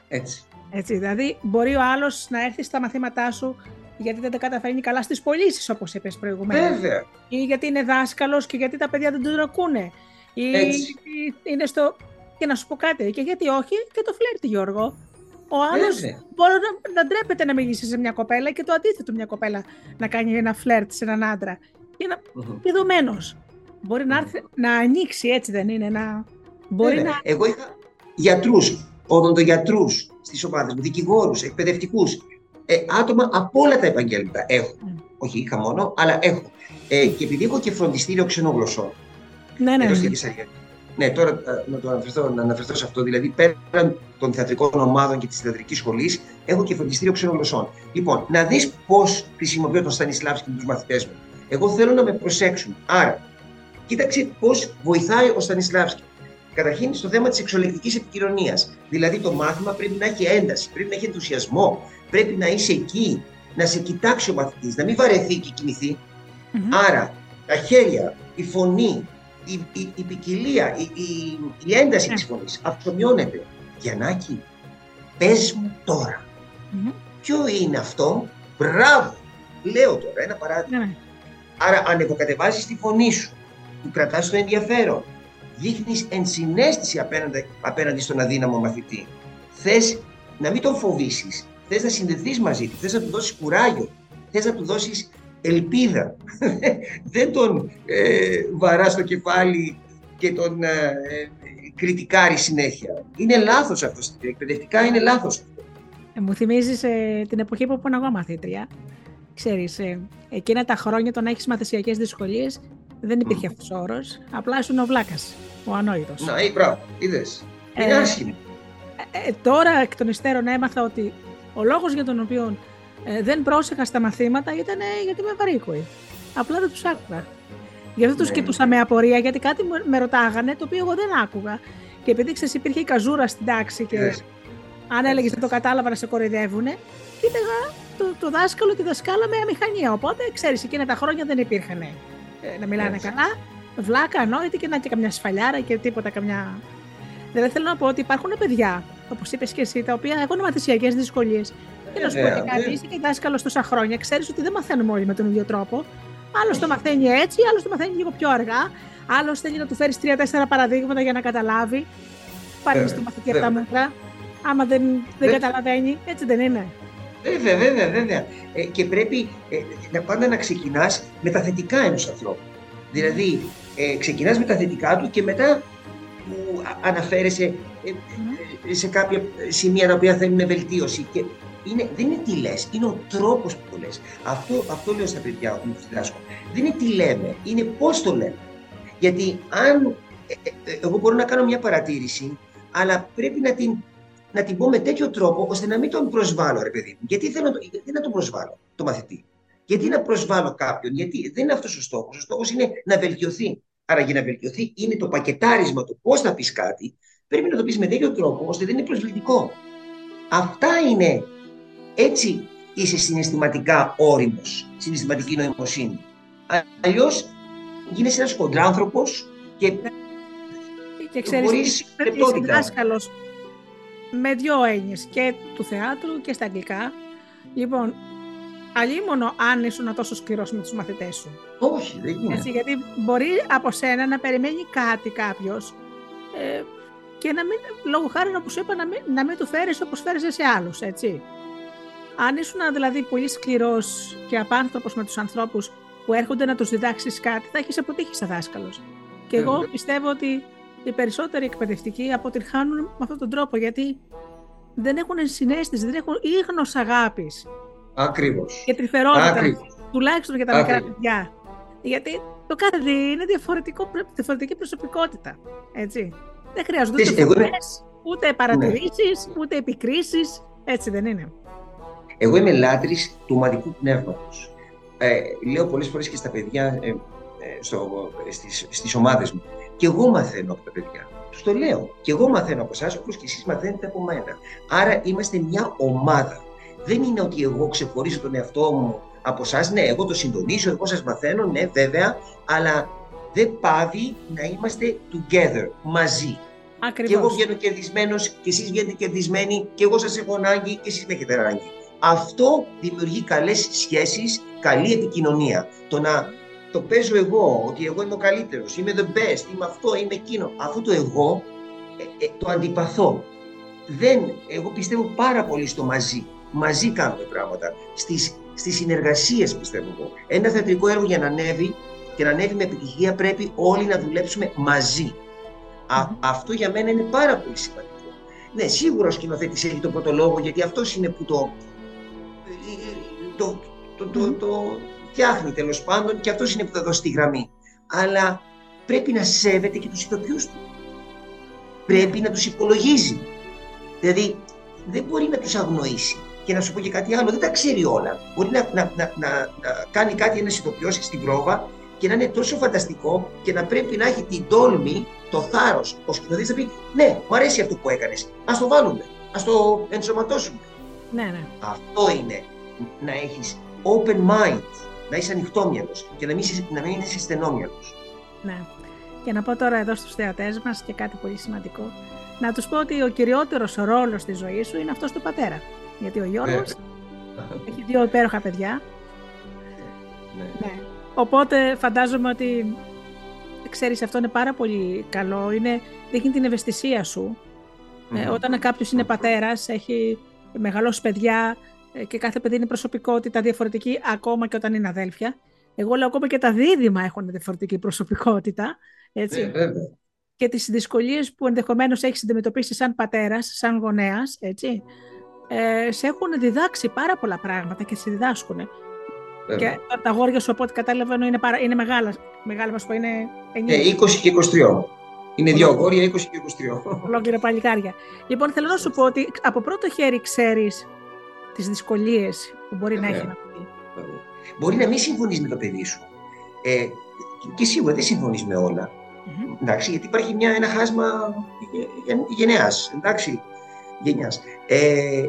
Έτσι. Έτσι, δηλαδή μπορεί ο άλλος να έρθει στα μαθήματά σου γιατί δεν τα καταφέρνει καλά στις πωλήσεις, όπως είπες προηγουμένως. Βέβαια. Ή γιατί είναι δάσκαλος και γιατί τα παιδιά δεν τον ακούνε. Ή Έτσι. είναι στο... Και να σου πω κάτι, και γιατί όχι, και το φλερτ, Γιώργο. Ο άλλος μπορεί να, να ντρέπεται να μιλήσει σε μια κοπέλα και το αντίθετο μια κοπέλα να κάνει ένα φλερτ σε έναν άντρα. Είναι mm-hmm. Μπορεί να, έρθει, να ανοίξει, έτσι δεν είναι, να... Μπορεί να... Εγώ είχα γιατρούς, οδοντογιατρού στις ομάδες μου, δικηγόρους, εκπαιδευτικούς. Ε, άτομα από όλα τα επαγγέλματα έχω. Mm. Όχι, είχα μόνο, αλλά έχω. Ε, και επειδή έχω και φροντιστήριο ξενογλωσσών. Ναι, ναι. ναι. Ναι, τώρα ε, να, το αναφερθώ, να αναφερθώ σε αυτό. Δηλαδή, πέραν των θεατρικών ομάδων και της θεατρικής σχολής, έχω και φροντιστήριο ξενογλωσσών. Λοιπόν, να δεις πώς χρησιμοποιώ τον Στανισλάβσκι και τους μαθητές μου. Εγώ θέλω να με προσέξουν. Άρα, κοίταξε πώς βοηθάει ο Στανισλάβσκι. Καταρχήν στο θέμα της εξολεκτικής επικοινωνίας. Δηλαδή το μάθημα πρέπει να έχει ένταση, πρέπει να έχει ενθουσιασμό, πρέπει να είσαι εκεί, να σε κοιτάξει ο μαθητής, να μην βαρεθεί και κοιμηθει Άρα τα χέρια, η φωνή, η, η, η ποικιλία, η, η, η ένταση mm. της φωνής αυξομειώνεται. Γιαννάκη, πες μου τώρα. Ποιο είναι αυτό, μπράβο, λέω τώρα ένα παράδειγμα. Ναι. Άρα ανεβοκατεβάζεις τη φωνή σου, του κρατάς το ενδιαφέρον, δείχνεις ενσυναίσθηση απέναντι, απέναντι στον αδύναμο μαθητή. Θες να μην τον φοβήσεις, θες να συνδεθείς μαζί του, θες να του δώσεις κουράγιο, θες να του δώσεις ελπίδα. Δεν τον ε, βαράς στο κεφάλι και τον ε, κριτικάρεις συνέχεια. Είναι λάθος αυτό. Εκπαιδευτικά είναι λάθος Ε, μου θυμίζεις ε, την εποχή που ήμουν εγώ μαθήτρια. Ξέρεις, ε, εκείνα τα χρόνια το να έχεις μαθησιακές δυσκολίες δεν υπήρχε mm. αυτός ο όρος. Απλά ήσουν ο βλάκας ο ανόητος. Να, ή μπράβο, είδες. Είναι άσχημο. Ε, ε, τώρα εκ των υστέρων έμαθα ότι ο λόγος για τον οποίο ε, δεν πρόσεχα στα μαθήματα ήταν γιατί είμαι βαρύκοη. Απλά δεν τους άκουγα. Γι' αυτό τους ναι. κοιτούσα με απορία, γιατί κάτι με ρωτάγανε το οποίο εγώ δεν άκουγα. Και επειδή ξέρεις, υπήρχε η καζούρα στην τάξη και yes. αν έλεγες δεν το κατάλαβα να σε κοροϊδεύουνε, κοίταγα το, το δάσκαλο, τη δασκάλα με αμηχανία. Οπότε ξέρεις, εκείνα τα χρόνια δεν υπήρχαν ε, να μιλάνε καλά βλάκα, ανόητη και να και καμιά σφαλιάρα και τίποτα, καμιά. Δεν θέλω να πω ότι υπάρχουν παιδιά, όπως είπες και εσύ, τα οποία έχουν μαθησιακές δυσκολίες. Και να σου πω και κάτι, είσαι και δάσκαλος τόσα χρόνια, ξέρεις ότι δεν μαθαίνουμε όλοι με τον ίδιο τρόπο. Άλλος το μαθαίνει έτσι, άλλος το μαθαίνει λίγο πιο αργά. Άλλος θέλει να του φέρεις τρία-τέσσερα παραδείγματα για να καταλάβει. Πάρει στο μαθητή από τα μέτρα. Άμα δεν, δεν καταλαβαίνει, έτσι δεν είναι. Βέβαια, βέβαια, βέβαια. Ε, και πρέπει ε, να πάντα να ξεκινάς με τα θετικά ενός ανθρώπου. Δηλαδή, ε, ξεκινάς με τα θετικά του και μετά που αναφέρεσαι ε, ε, σε κάποια σημεία τα οποία θέλουν βελτίωση. Και είναι, δεν είναι τι λες, είναι ο τρόπος που το λες. Αυτό, αυτό λέω στα παιδιά μου, διδάσκω. Δεν είναι τι λέμε, είναι πώς το λέμε. Γιατί αν. Ε, εγώ μπορώ να κάνω μια παρατήρηση, αλλά πρέπει να την, να την πω με τέτοιο τρόπο ώστε να μην τον προσβάλλω, ρε παιδί μου. Γιατί θέλω να, γιατί να τον προσβάλλω, το μαθητή; Γιατί να προσβάλλω κάποιον, Γιατί δεν είναι αυτός ο στόχος. Ο στόχος είναι να βελτιωθεί. Άρα για να βελτιωθεί είναι το πακετάρισμα του πώς θα πεις κάτι, πρέπει να το πεις με τέτοιο τρόπο ώστε δεν είναι προσβλητικό. Αυτά είναι. Έτσι είσαι συναισθηματικά όριμος, συναισθηματική νοημοσύνη. Αλλιώς γίνεσαι ένας κοντράνθρωπο και. Και ξέρεις, είσαι δάσκαλο με δύο έννοιες και του θεάτρου και στα αγγλικά. Λοιπόν, αλίμονο αν ήσουν τόσο σκληρός με τους μαθητές σου. Όχι, δεν είναι. Έτσι, γιατί μπορεί από σένα να περιμένει κάτι κάποιος ε, και να μην, λόγω χάρη όπως είπα, να μην, να μην του φέρεις όπως φέρει σε άλλους, έτσι. Αν ήσουν δηλαδή πολύ σκληρός και απάνθρωπος με τους ανθρώπους που έρχονται να τους διδάξεις κάτι, θα έχεις αποτύχει σαν δάσκαλος. Και εγώ πιστεύω ότι οι περισσότεροι εκπαιδευτικοί αποτυγχάνουν με αυτόν τον τρόπο, γιατί δεν έχουν συνέστηση, δεν έχουν ίγνος αγάπης. Ακριβώς. Και τρυφερότητα, τουλάχιστον για τα μικρά παιδιά. Γιατί το κάθε είναι διαφορετικό, διαφορετική προσωπικότητα, έτσι. Δεν χρειάζονται ούτε εγώ... ούτε παρατηρήσεις, ναι. ούτε επικρίσεις, έτσι δεν είναι. Εγώ είμαι λάτρης του ομαδικού πνεύματος. Ε, λέω πολλές φορές και στα παιδιά, ε, ε, στο, στις, στις ομάδες μου, και εγώ μαθαίνω από τα παιδιά. Τους το λέω. Και εγώ μαθαίνω από εσάς, όπως και εσείς μαθαίνετε από μένα. Άρα είμαστε μια ομάδα. Δεν είναι ότι εγώ ξεχωρίζω τον εαυτό μου από εσάς. Ναι, εγώ το συντονίζω, εγώ σας μαθαίνω, ναι, βέβαια, αλλά δεν πάβει να είμαστε together, μαζί. Ακριβώς. Και εγώ βγαίνω κερδισμένος και εσείς βγαίνετε κερδισμένοι και εγώ σας έχω ανάγκη και εσείς με έχετε ανάγκη. Αυτό δημιουργεί καλές σχέσεις, καλή επικοινωνία. Το να το παίζω εγώ, ότι εγώ είμαι ο καλύτερος, είμαι the best, είμαι αυτό, είμαι εκείνο. Αυτό το εγώ ε, ε, το αντιπαθώ. Δεν, εγώ πιστεύω πάρα πολύ στο μαζί. Μαζί κάνουμε πράγματα. Στις, στις συνεργασίες πιστεύω εγώ. Ένα θεατρικό έργο για να ανέβει και να ανέβει με επιτυχία πρέπει όλοι να δουλέψουμε μαζί. αυτό για μένα είναι πάρα πολύ σημαντικό. Ναι, σίγουρα ο σκηνοθέτης έχει τον πρώτο λόγο γιατί αυτός είναι που το, ε, το, το, το, το, φτιάχνει τέλος πάντων και αυτός είναι που θα δώσει τη γραμμή. Αλλά πρέπει να σέβεται και τους ηθοποιούς του. Πρέπει να τους υπολογίζει. Δηλαδή δεν μπορεί να τους αγνοήσει. Και να σου πω και κάτι άλλο, δεν τα ξέρει όλα. Μπορεί να, να, να, να, να κάνει κάτι ένας ηθοποιός στην πρόβα και να είναι τόσο φανταστικό και να πρέπει να έχει την τόλμη, το θάρρος, ο σκηνοθέτης να πει: Ναι, μου αρέσει αυτό που έκανες. Α το βάλουμε. Α το ενσωματώσουμε. Ναι, ναι. Αυτό είναι να έχεις open mind να είσαι ανοιχτόμυαλο και να μην, να μην είσαι στενόμυαλο. Ναι. Και να πω τώρα εδώ στους θεατές μας και κάτι πολύ σημαντικό. Να τους πω ότι ο κυριότερος ρόλος στη ζωής σου είναι αυτός του πατέρα. Γιατί ο Γιώργος έχει δύο υπέροχα παιδιά. Ναι. ναι. Οπότε φαντάζομαι ότι ξέρεις αυτό είναι πάρα πολύ καλό. Είναι, δείχνει την ευαισθησία σου. Ε, όταν κάποιος είναι πατέρας, έχει μεγαλώσει παιδιά, ε, και κάθε παιδί είναι προσωπικότητα διαφορετική ακόμα και όταν είναι αδέλφια. Εγώ λέω ακόμα και τα δίδυμα έχουν διαφορετική προσωπικότητα. Έτσι. Ναι, και τις δυσκολίες που ενδεχομένως έχεις αντιμετωπίσει σαν πατέρας, σαν γονέας, έτσι, ε, σε έχουν διδάξει πάρα πολλά πράγματα και σε διδάσκουν. Και τα αγόρια σου, από ό,τι κατάλαβα, είναι, παρα... είναι μεγάλα. Μεγάλα, μας πω, είναι 9. Ε, 20 και 23. Είναι δύο αγόρια, 20 και 23. Ολόκληρα παλικάρια. Λοιπόν, θέλω να σου πω ότι από πρώτο χέρι ξέρεις τις δυσκολίες που μπορεί να έχει ένα παιδί. Μπορεί να μην συμφωνείς με το παιδί σου. Ε, και σίγουρα δεν συμφωνείς με όλα. Εντάξει, γιατί υπάρχει μια, ένα χάσμα γενιάς, εντάξει, γενιάς. Ε,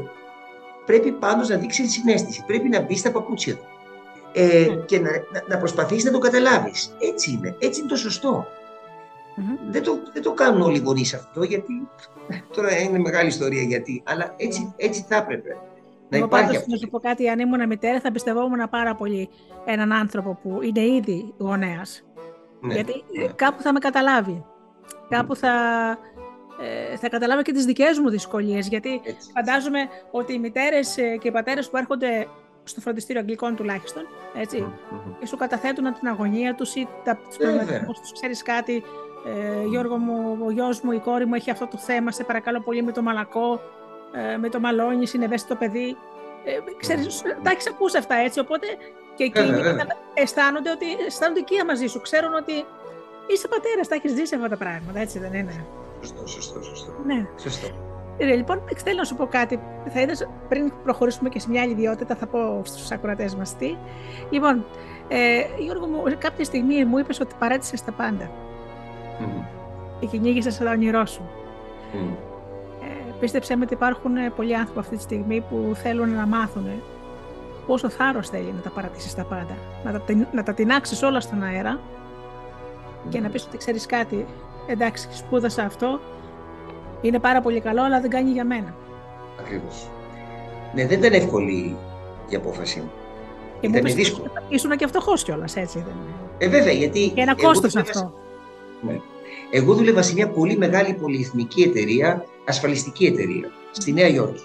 πρέπει πάντως να δείξεις συνέστηση, πρέπει να μπεις στα παπούτσια του ε, ναι. και να, να, να προσπαθείς να το καταλάβεις. Έτσι είναι, έτσι είναι το σωστο Δεν, το, δεν το κάνουν όλοι οι γονείς αυτό, γιατί τώρα είναι μεγάλη ιστορία γιατί, αλλά έτσι, έτσι θα έπρεπε. Να Εγώ πάντως να σου πω κάτι, αν ήμουν μητέρα θα πιστευόμουν πάρα πολύ έναν άνθρωπο που είναι ήδη γονέας. Ναι, Γιατί ναι. κάπου θα με καταλάβει. Κάπου θα, ε, θα καταλάβει και τις δικές μου δυσκολίες. Γιατί Έτσι. φαντάζομαι ότι οι μητέρες ε, και οι πατέρες που έρχονται στο φροντιστήριο αγγλικών τουλάχιστον, έτσι, και σου καταθέτουν την αγωνία τους ή τα, τους ξέρεις κάτι, ε, Γιώργο μου, ο γιος μου, η κόρη μου έχει αυτό το θέμα, σε παρακαλώ πολύ με το μαλακό, ε, με το μαλόνι, είναι ευαίσθητο παιδί. Ε, ξέρεις, τα έχεις ακούσει αυτά έτσι, οπότε και εκείνοι αισθάνονται ότι αισθάνονται οικία μαζί σου. Ξέρουν ότι είσαι πατέρας, τα έχεις ζήσει αυτά τα πράγματα, έτσι δεν είναι; Σωστό, σωστό, σωστό. Ναι. Σωστό. Ε, λοιπόν, θέλω να σου πω κάτι. Θα είδες, πριν προχωρήσουμε και σε μια άλλη ιδιότητα, θα πω στους ακροατές μας τι. Λοιπόν, ε, Γιώργο μου, κάποια στιγμή μου είπες ότι παρέτησες τα πάντα. Mm. Και κυνήγησες το όνειρό σου. Mm. Πίστεψέ με ότι υπάρχουν ε, πολλοί άνθρωποι αυτή τη στιγμή που θέλουν να μάθουν πόσο θάρρος θέλει να τα παρατήσεις τα πάντα. Να τα, να τα τεινάξεις όλα στον αέρα και να πεις ότι ξέρεις κάτι, εντάξει σπούδασα αυτό, είναι πάρα πολύ καλό αλλά δεν κάνει για μένα. Ακριβώς. Ναι, δεν ήταν εύκολη η απόφαση μου. Και Ήταν μου δύσκολο. Ήσουν και φτωχό κιόλας, έτσι δεν είναι. Ε, βέβαια, γιατί. Και ένα εγώ κόστος δούλευα αυτό. Ναι. Εγώ δούλευα σε μια πολύ μεγάλη πολυεθνική εταιρεία, ασφαλιστική εταιρεία, στη Νέα Υόρκη.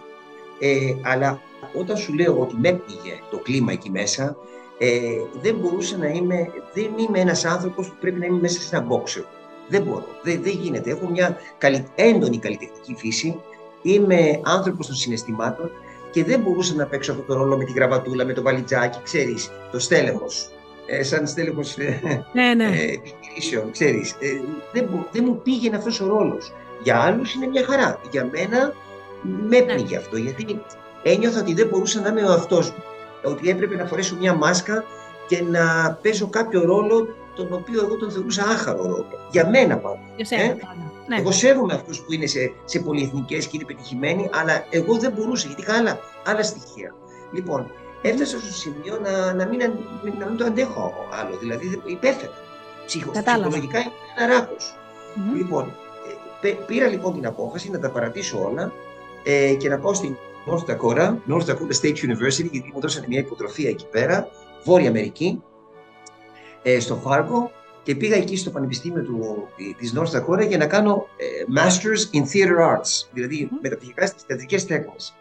Ε, αλλά όταν σου λέω ότι με πήγε το κλίμα εκεί μέσα, ε, δεν μπορούσα να είμαι, δεν είμαι ένας άνθρωπος που πρέπει να είμαι μέσα σε ένα box. Δεν μπορώ, δεν, δεν γίνεται. Έχω μια καλυ, έντονη καλλιτεχνική φύση, είμαι άνθρωπος των συναισθημάτων και δεν μπορούσα να παίξω αυτό το ρόλο με την γραβατούλα, με το βαλιτζάκι, ξέρεις, το στέλεχος. Ε, σαν στέλεχος ε, Ναι, ναι. ε, επιχειρήσεων, ξέρεις. Ε, δεν, μπο- δεν μου πήγαινε αυτός ο ρόλος. Για άλλους είναι μια χαρά. Για μένα με έπνιγε αυτό, γιατί ένιωθα ότι δεν μπορούσα να είμαι ο αυτός μου. Ότι έπρεπε να φορέσω μια μάσκα και να παίζω κάποιο ρόλο τον οποίο εγώ τον θεωρούσα άχαρο ρόλο. Για μένα πάντα. Για σένα ε, πάντα. Ναι. Εγώ σέβομαι αυτούς που είναι σε, σε πολυεθνικές και είναι πετυχημένοι, αλλά εγώ δεν μπορούσα γιατί είχα άλλα, άλλα στοιχεία. Λοιπόν, έφτασα στο σημείο να, να, μην, αν- να μην το αντέχω άλλο. Δηλαδή δεν- υπέφερα. Ψυχο, Κατάλαβα. ψυχολογικά ήμουν ένα ράκος. Μμμ. Λοιπόν, ε, πε- πήρα λοιπόν την απόφαση να τα παρατήσω όλα ε, και να πάω στην North Dakota, North Dakota State University, γιατί μου δώσανε μια υποτροφία εκεί πέρα, Βόρεια Αμερική, ε, στο Φάργκο και πήγα εκεί στο Πανεπιστήμιο του, της North Dakota για να κάνω ε, Masters in Theater Arts, δηλαδή Μμμ. μεταπτυχιακά στις θεατρικές τέχνες.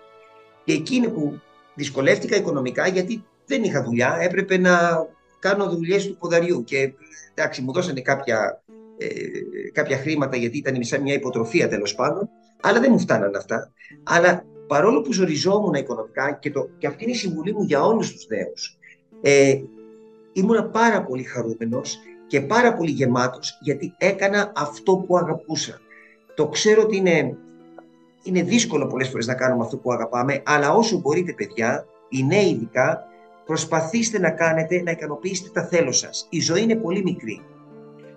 Και εκεί είναι που δυσκολεύτηκα οικονομικά γιατί δεν είχα δουλειά, έπρεπε να κάνω δουλειές του ποδαριού και εντάξει μου δώσανε κάποια, ε, κάποια χρήματα γιατί ήταν σαν μια υποτροφία τέλος πάντων, αλλά δεν μου φτάναν αυτά. Αλλά παρόλο που ζοριζόμουν οικονομικά και, το, και αυτή είναι η συμβουλή μου για όλους τους νέους, ε, ήμουνα πάρα πολύ χαρούμενος και πάρα πολύ γεμάτος γιατί έκανα αυτό που αγαπούσα. Το ξέρω ότι είναι, είναι δύσκολο πολλές φορές να κάνουμε αυτό που αγαπάμε, αλλά όσο μπορείτε παιδιά, οι νέοι ειδικά, προσπαθήστε να κάνετε, να ικανοποιήσετε τα θέλω σας. Η ζωή είναι πολύ μικρή.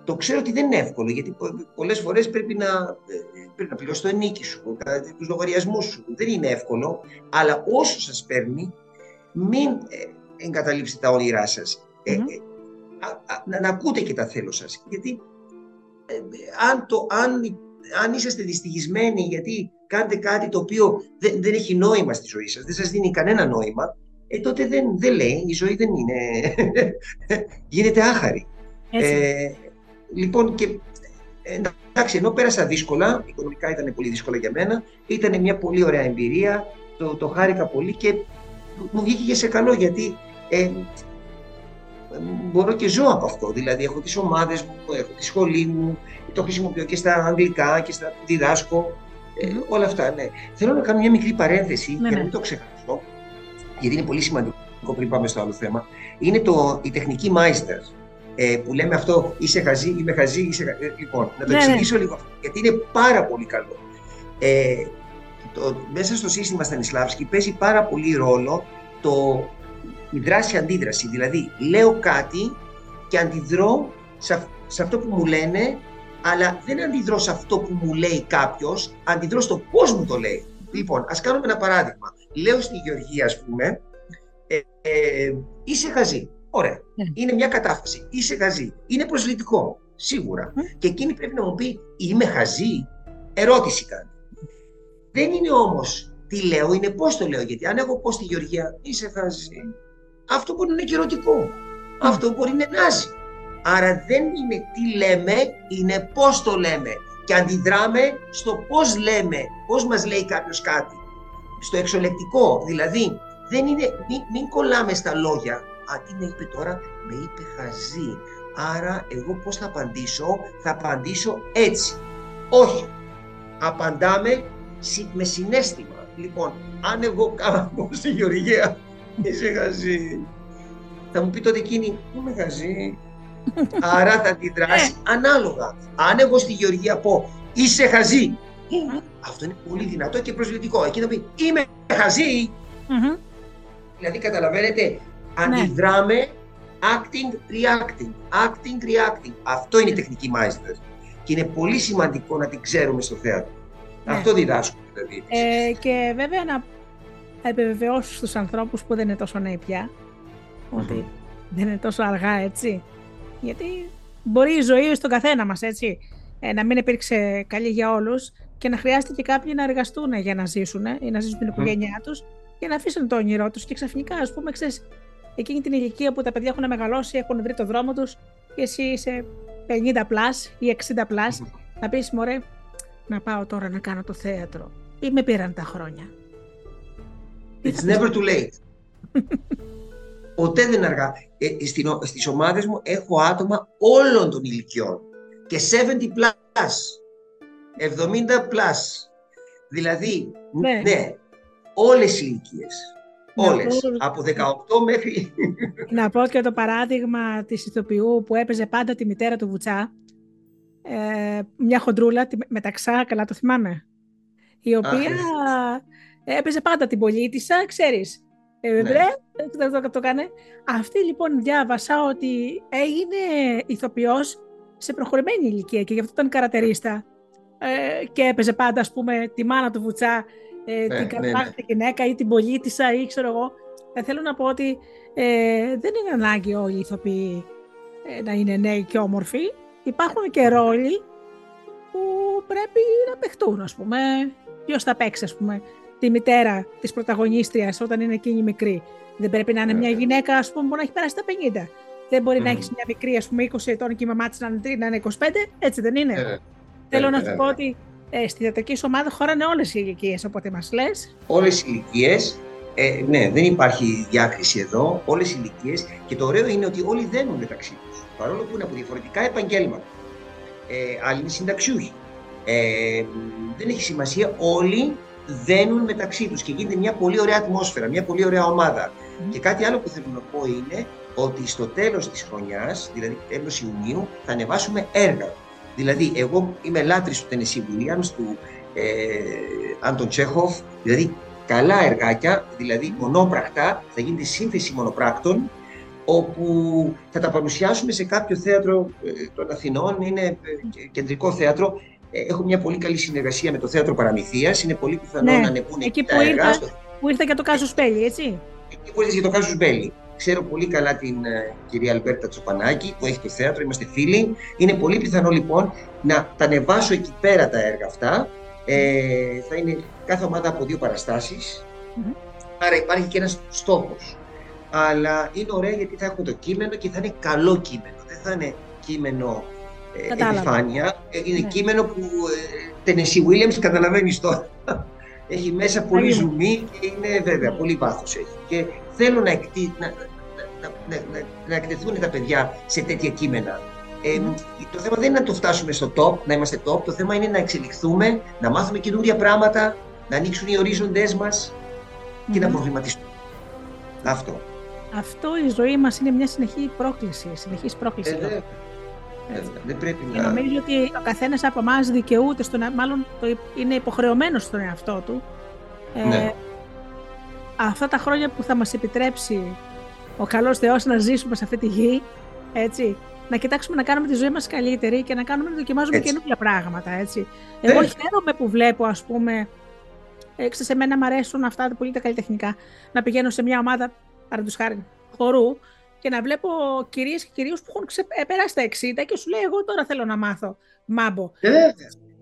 Το ξέρω ότι δεν είναι εύκολο, γιατί πο- πολλές φορές πρέπει να, ε, πρέπει να πληρώσεις το ενίκη σου, τα- τους λογαριασμούς σου. Δεν είναι εύκολο, αλλά όσο σας παίρνει, μην ε, εγκαταλείψετε τα όνειρά σας. Ε, Μμμ. ε, α- α- να, να ακούτε και τα θέλω σας. Γιατί ε, ε, αν, το, αν, αν είσαστε δυστυχισμένοι γιατί κάνετε κάτι το οποίο δεν, δεν έχει νόημα στη ζωή σας, δεν σας δίνει κανένα νόημα, ε, τότε δεν, δεν λέει, η ζωή δεν είναι, γίνεται άχαρη. Έτσι. Ε, λοιπόν, και ε, εντάξει, ενώ πέρασα δύσκολα, οικονομικά ήταν πολύ δύσκολα για μένα, ήταν μια πολύ ωραία εμπειρία, το, το χάρηκα πολύ και μου βγήκε και σε καλό γιατί ε, μπορώ και ζω από αυτό. Δηλαδή, έχω τις ομάδες μου, έχω τη σχολή μου, το χρησιμοποιώ και στα αγγλικά και στα που διδάσκω. Ε, Μμμ. όλα αυτά, ναι. Θέλω να κάνω μια μικρή παρένθεση για ναι. να μην το ξεχάσω, γιατί είναι πολύ σημαντικό πριν πάμε στο άλλο θέμα. Είναι το, η τεχνική Meister. Ε, που λέμε αυτό, είσαι χαζή, είμαι χαζή, είσαι χα- ε, Λοιπόν, να το Ναι, ναι. εξηγήσω λίγο αυτό, γιατί είναι πάρα πολύ καλό. Ε, το, μέσα στο σύστημα Στανισλάβσκι παίζει πάρα πολύ ρόλο το, η δράση-αντίδραση. Δηλαδή, λέω κάτι και αντιδρώ σε, αυ- σε αυτό που μου λένε, αλλά δεν αντιδρώ σε αυτό που μου λέει κάποιος, αντιδρώ στο πώς μου το λέει. Λοιπόν, ας κάνουμε ένα παράδειγμα. Λέω στη Γεωργία, ας πούμε, ε, ε, είσαι χαζή. Ωραία. Ναι. Είναι μια κατάφαση. Είσαι χαζή. Είναι προσλητικό. Σίγουρα. Μμ. Και εκείνη πρέπει να μου πει, είμαι χαζή. Ερώτηση κάνει. Δεν είναι όμως τι λέω, είναι πώς το λέω. Γιατί αν εγώ πω στη Γεωργία, είσαι χαζή. Αυτό μπορεί να είναι και ερωτικό. Αυτό μπορεί να είναι νάζι. Άρα δεν είναι τι λέμε, είναι πώς το λέμε. Και αντιδράμε στο πώς λέμε, πώς μας λέει κάποιος κάτι. Στο εξολεκτικό, δηλαδή δεν είναι, μην, μην κολλάμε στα λόγια. Α, τι με είπε τώρα, με είπε χαζή. Άρα εγώ πώς θα απαντήσω, θα απαντήσω έτσι. Όχι. Απαντάμε συ- με συνέστημα. Λοιπόν, αν εγώ κάνω στη Γεωργία, είσαι χαζή. Θα μου πει τότε εκείνη, είμαι χαζή. Άρα θα αντιδράσει ανάλογα. Αν εγώ στη Γεωργία πω, είσαι χαζή. Αυτό είναι πολύ δυνατό και προσβλητικό. Εκεί θα πει, είμαι χαζή. Μμμ. Δηλαδή καταλαβαίνετε, αντιδράμε acting, reacting, acting, reacting. Αυτό είναι η τεχνική Meister. Και είναι πολύ σημαντικό να την ξέρουμε στο θέατρο. Ναι. Αυτό διδάσκουμε δηλαδή. Ε, και βέβαια να επιβεβαιώσω στους ανθρώπους που δεν είναι τόσο νέοι πια ότι Μμμ. δεν είναι τόσο αργά έτσι. Γιατί μπορεί η ζωή στον καθένα μας έτσι ε, να μην υπήρξε καλή για όλους και να χρειάζεται και κάποιοι να εργαστούν για να ζήσουν ή να ζήσουν την οικογένειά τους και να αφήσουν το όνειρό τους. Και ξαφνικά ας πούμε ξέρεις εκείνη την ηλικία που τα παιδιά έχουν μεγαλώσει, έχουν βρει το δρόμο τους και εσύ είσαι 50 plus ή 60 plus, να πεις μωρέ, να πάω τώρα να κάνω το θέατρο ή με πήραν τα χρόνια. It's never too late. Ποτέ δεν είναι αργά. Ε, στις ομάδες μου έχω άτομα όλων των ηλικιών και 70 plus, 70 plus. Δηλαδή, ναι, ναι όλες οι ηλικίες. Όλες. Από 18 μέχρι... Να πω και το παράδειγμα της ηθοποιού που έπαιζε πάντα τη μητέρα του Βουτσά. Ε, μια χοντρούλα, τη μεταξά, καλά το θυμάμαι. Η οποία έπαιζε πάντα την πολίτησα, ξέρεις. Ε, ναι. δεν το, το, κάνε. Αυτή λοιπόν διάβασα ότι έγινε ηθοποιός σε προχωρημένη ηλικία και γι' αυτό ήταν καρατερίστα. Ε, και έπαιζε πάντα, ας πούμε, τη μάνα του Βουτσά ε, ναι, την ναι, ναι. γυναίκα ή την πολίτησα ή ξέρω εγώ. Ε, θέλω να πω ότι ε, δεν είναι ανάγκη όλοι οι ηθοποιοί ε, να είναι νέοι και όμορφοι. Υπάρχουν και ρόλοι που πρέπει να παιχτούν, ας πούμε. Ποιος θα παίξει, ας πούμε, τη μητέρα της πρωταγωνίστριας όταν είναι εκείνη μικρή. Δεν πρέπει να είναι μια γυναίκα, ας πούμε, που να έχει περάσει τα 50. Δεν μπορεί να έχεις μια μικρή, ας πούμε, 20 ετών και η μαμά της να είναι 25, έτσι δεν είναι. Θέλω να σου πω ότι ε, στη διατρική ομάδα χωράνε όλες οι ηλικίες, οπότε μας λες. Όλες οι ηλικίες. Ε, ναι, δεν υπάρχει διάκριση εδώ. Όλες οι ηλικίες. Και το ωραίο είναι ότι όλοι δένουν μεταξύ τους. Παρόλο που είναι από διαφορετικά επαγγέλματα. Ε, άλλοι είναι συνταξιούχοι. Ε, δεν έχει σημασία. Όλοι δένουν μεταξύ τους και γίνεται μια πολύ ωραία ατμόσφαιρα, μια πολύ ωραία ομάδα. Και κάτι άλλο που θέλω να πω είναι ότι στο τέλος της χρονιάς, δηλαδή τέλος Ιουνίου, θα ανεβάσουμε έργα. Δηλαδή, εγώ είμαι λάτρης του Tennessee Williams, του ε, Άντων Τσέχοφ, δηλαδή καλά εργάκια, δηλαδή μονόπρακτα, θα γίνει σύνθεση μονοπράκτων, όπου θα τα παρουσιάσουμε σε κάποιο θέατρο ε, των Αθηνών, είναι ε, κεντρικό θέατρο. Ε, έχω μια πολύ καλή συνεργασία με το Θέατρο Παραμυθίας, είναι πολύ πιθανό ναι, να ανεβούν εκεί που, ήρθε, που ήρθε για το Κάζο Σπέλη, έτσι. Εκεί που ήρθε για το Κάζο Σπέλη. Ξέρω πολύ καλά την ε, κυρία Αλμπέρτα Τσοπανάκη που έχει το θέατρο, είμαστε φίλοι. Είναι πολύ πιθανό λοιπόν να τα ανεβάσω εκεί πέρα τα έργα αυτά. Ε, θα είναι κάθε ομάδα από δύο παραστάσεις. Άρα υπάρχει και ένας στόχος. Αλλά είναι ωραία γιατί θα έχουμε το κείμενο και θα είναι καλό κείμενο. Δεν θα είναι κείμενο ε, επιφάνεια. Ε, είναι ναι. κείμενο που ε, Tennessee Williams καταλαβαίνεις τώρα. έχει μέσα πολύ ζουμί και είναι βέβαια πολύ βάθος έχει. Και θέλω να, εκτι... να, να, να, να, εκτεθούν τα παιδιά σε τέτοια κείμενα. Ε, Το θέμα δεν είναι να το φτάσουμε στο top, να είμαστε top. Το θέμα είναι να εξελιχθούμε, να μάθουμε καινούργια πράγματα, να ανοίξουν οι ορίζοντές μας και να προβληματιστούμε. Αυτό. Αυτό η ζωή μας είναι μια συνεχή πρόκληση, συνεχής πρόκληση. Ε, ε, ε, δεν πρέπει και να... νομίζω ότι ο καθένας από εμάς δικαιούται, στον, μάλλον το, είναι υποχρεωμένος στον εαυτό του. Ε, ναι αυτά τα χρόνια που θα μας επιτρέψει ο καλός Θεός να ζήσουμε σε αυτή τη γη, έτσι, να κοιτάξουμε να κάνουμε τη ζωή μας καλύτερη και να κάνουμε να δοκιμάζουμε καινούργια πράγματα, έτσι. Εγώ χαίρομαι που βλέπω, ας πούμε, έξω σε μένα μου αρέσουν αυτά τα πολύ τα καλλιτεχνικά, να πηγαίνω σε μια ομάδα, παραδείγματος χάρη, χορού και να βλέπω κυρίες και κυρίους που έχουν ξεπεράσει τα 60 και σου λέει εγώ τώρα θέλω να μάθω μάμπο.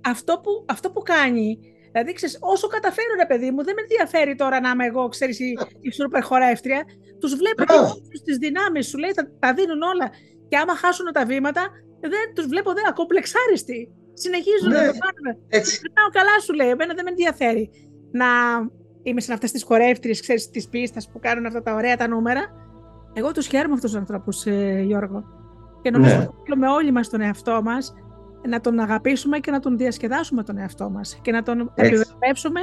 Αυτό που, αυτό που κάνει Δηλαδή, ξέρεις, όσο καταφέρω, ρε παιδί μου, δεν με ενδιαφέρει τώρα να είμαι εγώ, ξέρεις, η, η σούπερ χορεύτρια. Τους βλέπω και τι δυνάμεις σου, λέει, τα, τα δίνουν όλα. Και άμα χάσουν τα βήματα, δεν τους βλέπω δεν ακομπλεξάριστοι. Συνεχίζουν ναι, να το κάνουν. Έτσι. Περνάω καλά, σου λέει. Εμένα δεν με ενδιαφέρει να είμαι σε αυτές τις χορεύτριες, ξέρεις, της πίστας που κάνουν αυτά τα ωραία τα νούμερα. Εγώ τους χαίρομαι αυτούς τους ανθρώπους, ε, Γιώργο. Και νομίζω ναι. ότι όλοι μας τον εαυτό μας να τον αγαπήσουμε και να τον διασκεδάσουμε τον εαυτό μας και να τον επιβεβαιώσουμε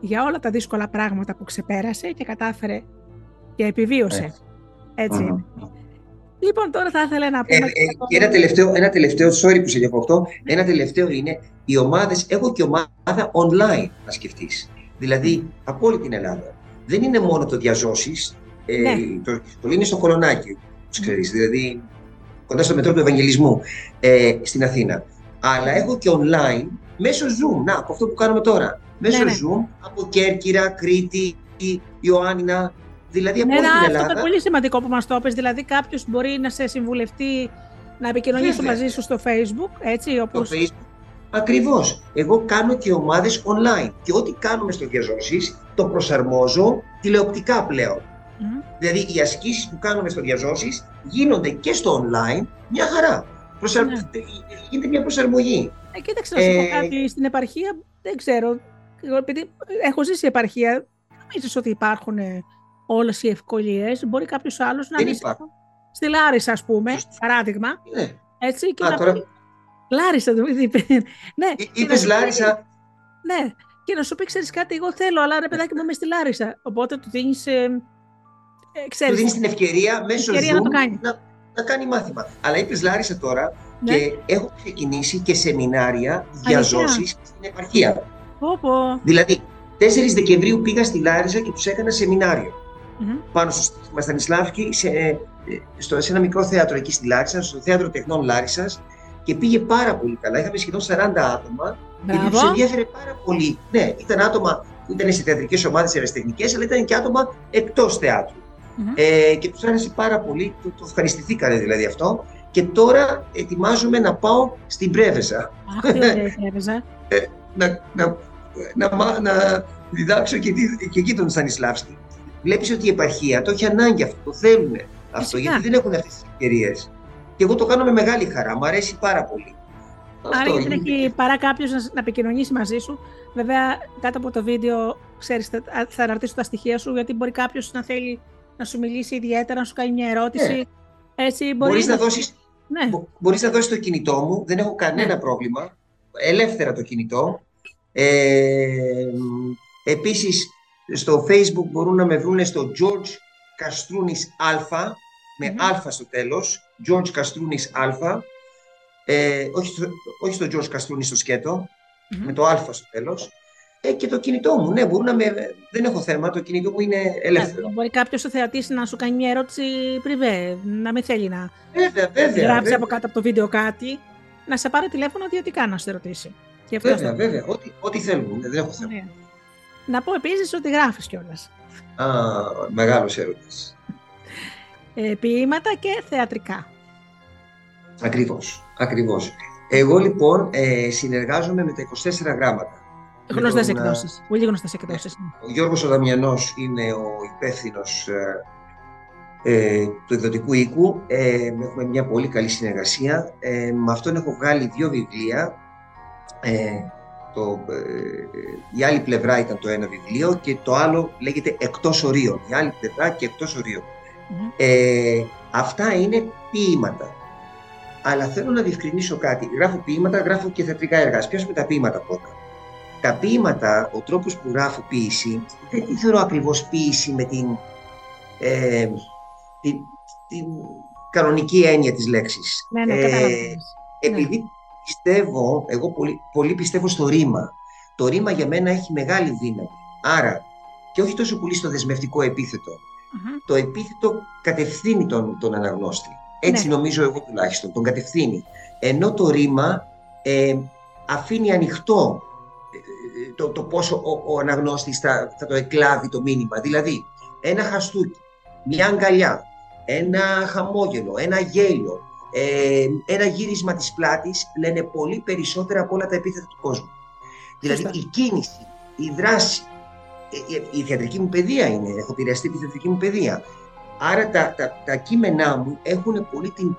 για όλα τα δύσκολα πράγματα που ξεπέρασε και κατάφερε και επιβίωσε. Έτσι. Λοιπόν, τώρα θα ήθελα να πούμε... Ε, ε, ένα, τελευταίο, ένα τελευταίο, sorry που σε διακοπτώ, ένα τελευταίο είναι οι ομάδες, έχω και ομάδα online να σκεφτείς. Δηλαδή, από όλη την Ελλάδα. Δεν είναι μόνο το διαζώσεις, ε, ναι. το, το είναι στο κολονάκι, ξέρεις, δηλαδή κοντά στο μετρό του Ευαγγελισμού ε, στην Αθήνα. Αλλά έχω και online μέσω Zoom. Να, από αυτό που κάνουμε τώρα. Μέσω ναι, ναι. Zoom από Κέρκυρα, Κρήτη, Ιωάννινα. Δηλαδή από ναι, όλη την Ελλάδα. Αυτό είναι πολύ σημαντικό που μας το πες. Δηλαδή, κάποιος μπορεί να σε συμβουλευτεί να επικοινωνήσει μαζί σου στο Facebook. Έτσι, όπως... Στο Facebook. Ακριβώς. Εγώ κάνω και ομάδες online. Και ό,τι κάνουμε στο Διαζώσει το προσαρμόζω τηλεοπτικά πλέον. Δηλαδή οι ασκήσεις που κάνουμε στο διαζώσεις γίνονται και στο online μια χαρά. Προσαρ... Ναι. Γίνεται μια προσαρμογή. Ε, κοίταξε να σου πω ε, κάτι. Στην επαρχία δεν ξέρω. επειδή έχω ζήσει επαρχία, νομίζεις ότι υπάρχουν όλες οι ευκολίες. Μπορεί κάποιος άλλος να είναι. Στη Λάρισα, ας πούμε, παράδειγμα. Ναι. Έτσι, και Α, να τώρα... πει. Λάρισα, το είπε. ναι. Είπες Λάρισα. Ναι. Και να σου πει, ξέρεις κάτι, εγώ θέλω, αλλά ρε παιδάκι μου είμαι στη Λάρισα. Οπότε του δίνεις. Ε, ε, του δίνει την ευκαιρία μέσω ευκαιρία Zoom να, το κάνει. Να, να κάνει μάθημα. Αλλά είπες Λάρισα τώρα ναι. και έχω ξεκινήσει και σεμινάρια για ζώσεις στην επαρχία. Πω, Δηλαδή, 4 Δεκεμβρίου πήγα στη Λάρισα και τους έκανα σεμινάριο. Mm-hmm. Πάνω στο Στανισλάβκη, σε, ε, στο, σε ένα μικρό θέατρο εκεί στη Λάρισα, στο Θέατρο Τεχνών Λάρισας και πήγε πάρα πολύ καλά. Είχαμε σχεδόν 40 άτομα γιατί τους ενδιαφέρε πάρα πολύ. Ναι, ήταν άτομα που ήταν σε θεατρικές ομάδες ερασιτεχνικές, αλλά ήταν και άτομα εκτός θεάτρου. Mm-hmm. Ε, και τους άρεσε πάρα πολύ, το, το ευχαριστηθήκανε δηλαδή αυτό. Και τώρα ετοιμάζομαι να πάω στην Πρέβεζα. Αχ, τι ωραία Πρέβεζα. ε, να, να, να, να, διδάξω και, και εκεί τον Στανισλάβσκι. Βλέπεις ότι η επαρχία το έχει ανάγκη αυτό, το θέλουν αυτό, γιατί δεν έχουν αυτές τις ευκαιρίες. Και εγώ το κάνω με μεγάλη χαρά, μου αρέσει πάρα πολύ. Άρα δεν έχει παρά κάποιος να, να επικοινωνήσει μαζί σου. Βέβαια, κάτω από το βίντεο, ξέρεις, θα, θα αναρτήσω τα στοιχεία σου, γιατί μπορεί κάποιος να θέλει να σου μιλήσει ιδιαίτερα, να σου κάνει μια ερώτηση. Ναι. Έτσι, μπορεί μπορείς να, δώσεις, ναι. μπορείς να δώσεις το κινητό μου, δεν έχω κανένα ναι. πρόβλημα. Ελεύθερα το κινητό. Ε, επίσης, στο facebook μπορούν να με βρουν στο George Καστρούνης Α, με mm α στο τέλος, George Καστρούνης Α, ε, όχι, στο, όχι στο George Καστρούνης στο σκετο με το Α στο τέλος, ε, και το κινητό μου, ναι, μπορούν να με... δεν έχω θέμα, το κινητό μου είναι ελεύθερο. μπορεί κάποιος ο θεατής να σου κάνει μια ερώτηση πριβέ, να μην θέλει να βέβαια, βέβαια, γράψει βέβαια. από κάτω από το βίντεο κάτι, να σε πάρει τηλέφωνο ιδιωτικά να σε ρωτήσει. Και βέβαια, βέβαια, ό,τι, ό,τι θέλουν, δεν έχω θέμα. Ναι. Να πω επίσης ότι γράφεις κιόλας. Α, μεγάλος έρωτας. Ε, ποίηματα και θεατρικά. Ακριβώς, ακριβώς. Εγώ λοιπόν ε, συνεργάζομαι με τα 24 γράμματα. Γνωστές ε, εκδόσεις. Πολύ γνωστές εκδόσεις. Ο Γιώργος Οδαμιανό είναι ο υπεύθυνος ε, ε, του εκδοτικού οίκου. Ε, έχουμε μια πολύ καλή συνεργασία. Ε, με αυτόν έχω βγάλει δύο βιβλία. Ε, το, ε, η άλλη πλευρά ήταν το ένα βιβλίο και το άλλο λέγεται «Εκτός ορίων». Η άλλη πλευρά και «Εκτός Ε, αυτά είναι ποίηματα. Αλλά θέλω να διευκρινίσω κάτι. Γράφω ποίηματα, γράφω και θεατρικά έργα. Πιάσουμε τα ποίηματα πρώτα. Τα ποίηματα, ο τρόπος που γράφω ποίηση, δεν θεωρώ ακριβώς ποίηση με την, ε, την, την κανονική έννοια της λέξης. Ναι, ναι, ε, επειδή πιστεύω, εγώ πολύ, πολύ πιστεύω στο ρήμα. Το ρήμα για μένα έχει μεγάλη δύναμη. Άρα, και όχι τόσο πολύ στο δεσμευτικό Το επίθετο κατευθύνει τον, τον αναγνώστη. Έτσι ναι. νομίζω εγώ τουλάχιστον, τον κατευθύνει. Ενώ το ρήμα ε, αφήνει ανοιχτό ε, το, το πόσο ο, ο αναγνώστης θα, θα το εκλάβει το μήνυμα. Δηλαδή, ένα χαστούκι, μια αγκαλιά, ένα χαμόγελο, ένα γέλιο, ε, ένα γύρισμα της πλάτης λένε πολύ περισσότερα από όλα τα επίθετα του κόσμου. Δηλαδή η κίνηση, η δράση, η, η θεατρική μου παιδεία είναι, έχω επηρεαστεί τη θεατρική μου παιδεία. Άρα τα, τα, τα κείμενά μου έχουν πολύ την,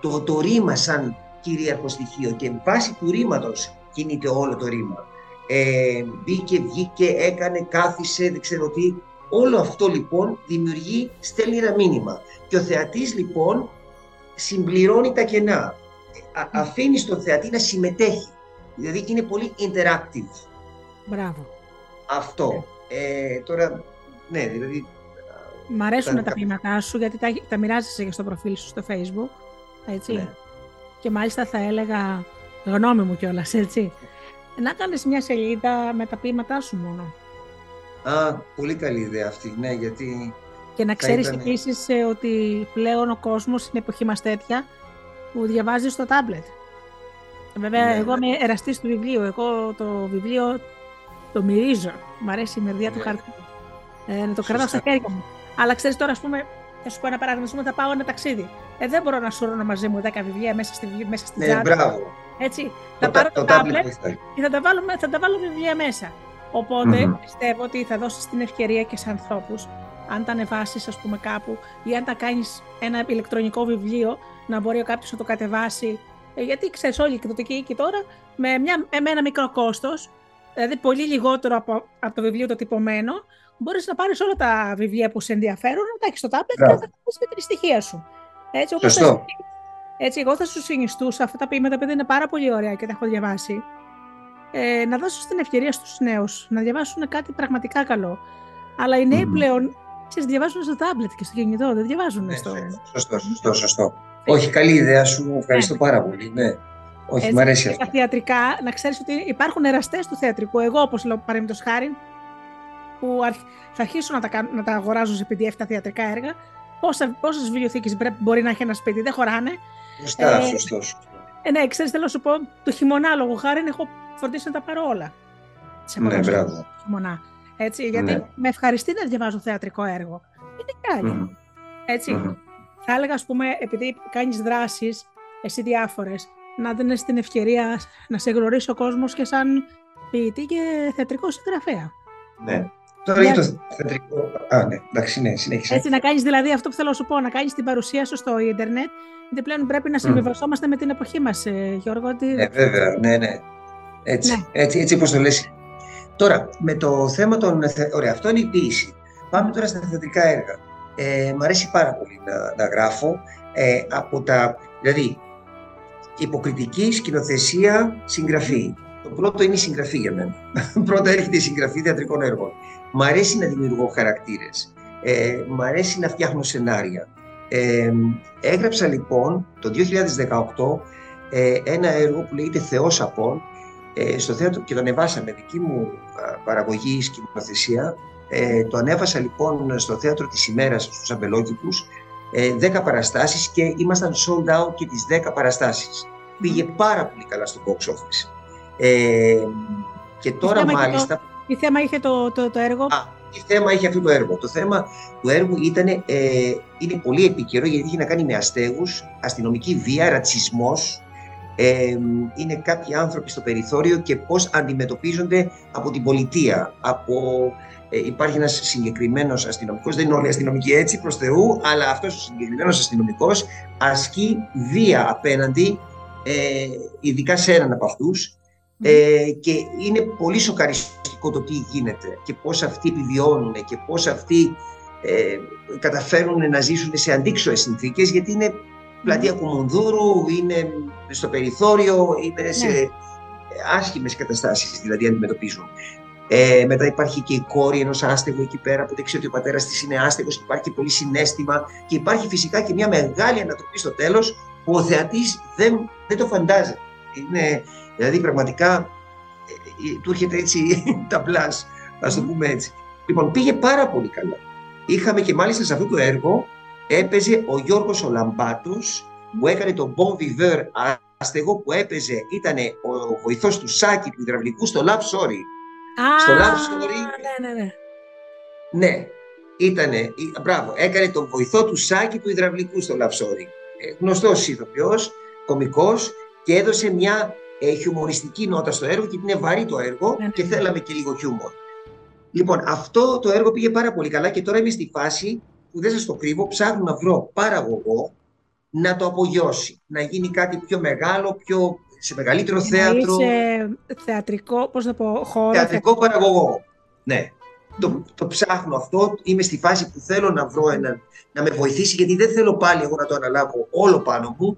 το, το ρήμα σαν κυρίαρχο στοιχείο και βάσει του ρήματος κινείται όλο το ρήμα. Ε, μπήκε, βγήκε, έκανε, κάθισε, δεν ξέρω τι. Όλο αυτό λοιπόν δημιουργεί, στέλνει ένα μήνυμα. Και ο θεατής λοιπόν συμπληρώνει τα κενά. αφήνει τον θεατή να συμμετέχει. Δηλαδή είναι πολύ interactive. Μπράβο. Αυτό. Ε, τώρα, ναι, δηλαδή... Μ' αρέσουν τα, τα ποίηματά σου γιατί τα, τα μοιράζεσαι και στο προφίλ σου στο facebook. Έτσι. Ναι. Και μάλιστα θα έλεγα γνώμη μου κιόλας, έτσι. Να κάνεις μια σελίδα με τα ποίηματά σου μόνο. Α, πολύ καλή ιδέα αυτή, ναι, γιατί και να ξέρεις ήταν... επίσης ε, ότι πλέον ο κόσμος στην εποχή μας τέτοια που διαβάζει στο τάμπλετ. Βέβαια, ναι, εγώ ναι. είμαι εραστής του βιβλίου. Εγώ το βιβλίο το μυρίζω. Μ' αρέσει η μερδιά ναι. του χαρτί. Ε, να το κρατάω στα χέρια μου. Αλλά ξέρεις τώρα, ας πούμε, θα σου πω ένα παράδειγμα. Πούμε, θα πάω ένα ταξίδι. Ε, δεν μπορώ να σωρώνω μαζί μου 10 βιβλία μέσα στη, μέσα στη ναι, μπράβο. Έτσι. Το, θα πάρω το, το τάμπλετ και θα τα, βάλω, θα τα βάλω βιβλία μέσα. Οπότε mm-hmm. πιστεύω ότι θα δώσεις την ευκαιρία και σε ανθρώπους αν τα ανεβάσεις, ας πούμε, κάπου, ή αν τα κάνεις ένα ηλεκτρονικό βιβλίο, να μπορεί ο κάποιος να το κατεβάσει. Ε, γιατί ξέρεις, όλη η εκδοτική οίκη τώρα με, μια, με ένα μικρό κόστος, δηλαδή πολύ λιγότερο από, από το βιβλίο το τυπωμένο, μπορείς να πάρεις όλα τα βιβλία που σε ενδιαφέρουν, να τα έχεις στο τάμπλετ και να τα με την στοιχεία σου. Έτσι, όπως Σωστό. Έτσι, εγώ θα σου συνιστούσα αυτά τα ποίηματα, επειδή είναι πάρα πολύ ωραία και τα έχω διαβάσει, ε, να δώσω την ευκαιρία στους νέους να διαβάσουν κάτι πραγματικά καλό. Αλλά οι νέοι Μμμ. πλέον ξέρεις, διαβάζουν στο τάμπλετ και στο κινητό, δεν διαβάζουν Ναι, στο... ναι, σωστό, σωστό, σωστό. Όχι, καλή ιδέα σου. Ευχαριστώ πάρα πολύ. Ναι. Όχι, Έτσι, μου αρέσει και αυτό. Τα θεατρικά, να ξέρεις ότι υπάρχουν εραστές του θεατρικού. Εγώ, όπως λέω παραδείγματος χάρη, που αρχ- θα αρχίσουν να τα, κάνουν- να τα αγοράζουν σε PDF τα θεατρικά έργα, πόσα, πόσες βιβλιοθήκες πρέπει- μπορεί να έχει ένα σπίτι, δεν χωράνε. Σωστά, Ε, σωστός. σωστό. Ε, ναι, ξέρεις, θέλω να σου πω, το χειμωνά λόγω χάρη έχω φροντίσει να τα πάρω όλα. Σε Ναι, μαγαζιά, μπράβο. το χειμωνά. Έτσι, γιατί Ναι. με ευχαριστεί να διαβάζω θεατρικό έργο. Είναι κάτι. Μμμ, Έτσι. μμμ. Θα έλεγα, ας πούμε, επειδή κάνεις δράσεις, εσύ διάφορες, να δίνεις την ευκαιρία να σε γνωρίσει ο κόσμος και σαν ποιητή και θεατρικό συγγραφέα. Ναι. Τώρα για το θεατρικό. Α, ναι, εντάξει, ναι, συνέχισε. Έτσι, να κάνεις δηλαδή αυτό που θέλω να σου πω, να κάνεις την παρουσία σου στο ίντερνετ, γιατί πλέον πρέπει να συμβιβαζόμαστε με την εποχή μας, ε, Γιώργο, ότι Ε, βέβαια, ναι, ναι. Έτσι, Ναι. έτσι, έτσι όπως το λες. Τώρα, με το θέμα των... θε- Ωραία, αυτό είναι η ποίηση. Πάμε τώρα στα θεατρικά έργα. Ε, μ' αρέσει πάρα πολύ να, να γράφω. Ε, από τα, δηλαδή, υποκριτική, σκηνοθεσία, συγγραφή. Το πρώτο είναι η συγγραφή για μένα. Πρώτα έρχεται η συγγραφή θεατρικών έργων. Μ' αρέσει να δημιουργώ χαρακτήρες. Ε, μ' αρέσει να φτιάχνω σενάρια. Ε, έγραψα λοιπόν το 2018 ε, ένα έργο που λέγεται «Θεός Απών» ε, στο θέατρο και το ανεβάσαμε δική μου α, παραγωγή σκηνοθεσία. Ε, το ανέβασα λοιπόν στο θέατρο της ημέρας στους Αμπελόκηπους ε, 10 παραστάσεις και ήμασταν sold out και τις 10 παραστάσεις. Πήγε πάρα πολύ καλά στο box office. Ε, και τώρα θέμα είχε το- μάλιστα τι θέμα είχε το, το, το έργο; Α, τι θέμα είχε αυτό το έργο; Το θέμα του έργου ήταν, ε, είναι πολύ επίκαιρο γιατί είχε να κάνει με αστέγους, αστυνομική βία, ρατσισμός. Ε, είναι κάποιοι άνθρωποι στο περιθώριο και πώς αντιμετωπίζονται από την πολιτεία. Από, ε, υπάρχει ένας συγκεκριμένος αστυνομικός, δεν είναι όλοι αστυνομικοί έτσι προς Θεού, αλλά αυτός ο συγκεκριμένος αστυνομικός ασκεί βία απέναντι, ε, ειδικά σε έναν από αυτούς, ε, και είναι πολύ σοκαριστικό το τι γίνεται και πώς αυτοί επιβιώνουν και πώς αυτοί ε, καταφέρουν να ζήσουν σε αντίξωες συνθήκες γιατί είναι πλατεία Κουμουνδούρου, είναι στο περιθώριο, είναι σε Ναι. άσχημες καταστάσεις δηλαδή αντιμετωπίζουν. Ε, μετά υπάρχει και η κόρη ενός άστεγου εκεί πέρα που δεν ξέρει ότι ο πατέρας της είναι άστεγος και υπάρχει και πολύ συνέστημα και υπάρχει φυσικά και μια μεγάλη ανατροπή στο τέλος που ο θεατής δεν, δεν το φαντάζεται. Είναι, δηλαδή πραγματικά ε, ε, του έρχεται έτσι τα μπλάς, ας το Μμμ. πούμε έτσι. Λοιπόν, πήγε πάρα πολύ καλά. Είχαμε και μάλιστα σε αυτό το έργο έπαιζε ο Γιώργος ο Λαμπάτος που έκανε τον Bon Viveur άστεγο που έπαιζε, ήταν ο βοηθός του Σάκη του υδραυλικού στο Love Story. Α, στο Love Story. Ναι, ναι, ναι. Ναι, ήτανε, ή- μπράβο, έκανε τον βοηθό του Σάκη του υδραυλικού στο Love Story. Ε, γνωστός ηθοποιός, κωμικός και έδωσε μια ε, χιουμοριστική νότα στο έργο γιατί είναι βαρύ το έργο Ναι, ναι. και θέλαμε και λίγο χιούμορ. Λοιπόν, αυτό το έργο πήγε πάρα πολύ καλά και τώρα είμαι στη φάση που δεν σας το κρύβω, ψάχνω να βρω παραγωγό να το απογειώσει, να γίνει κάτι πιο μεγάλο, πιο, σε μεγαλύτερο θέατρο. Είσαι θεατρικό, πώς να πω, χώρο. Θεατρικό παραγωγό. Ναι. Το, το ψάχνω αυτό. Είμαι στη φάση που θέλω να βρω έναν να με βοηθήσει, γιατί δεν θέλω πάλι εγώ να το αναλάβω όλο πάνω μου.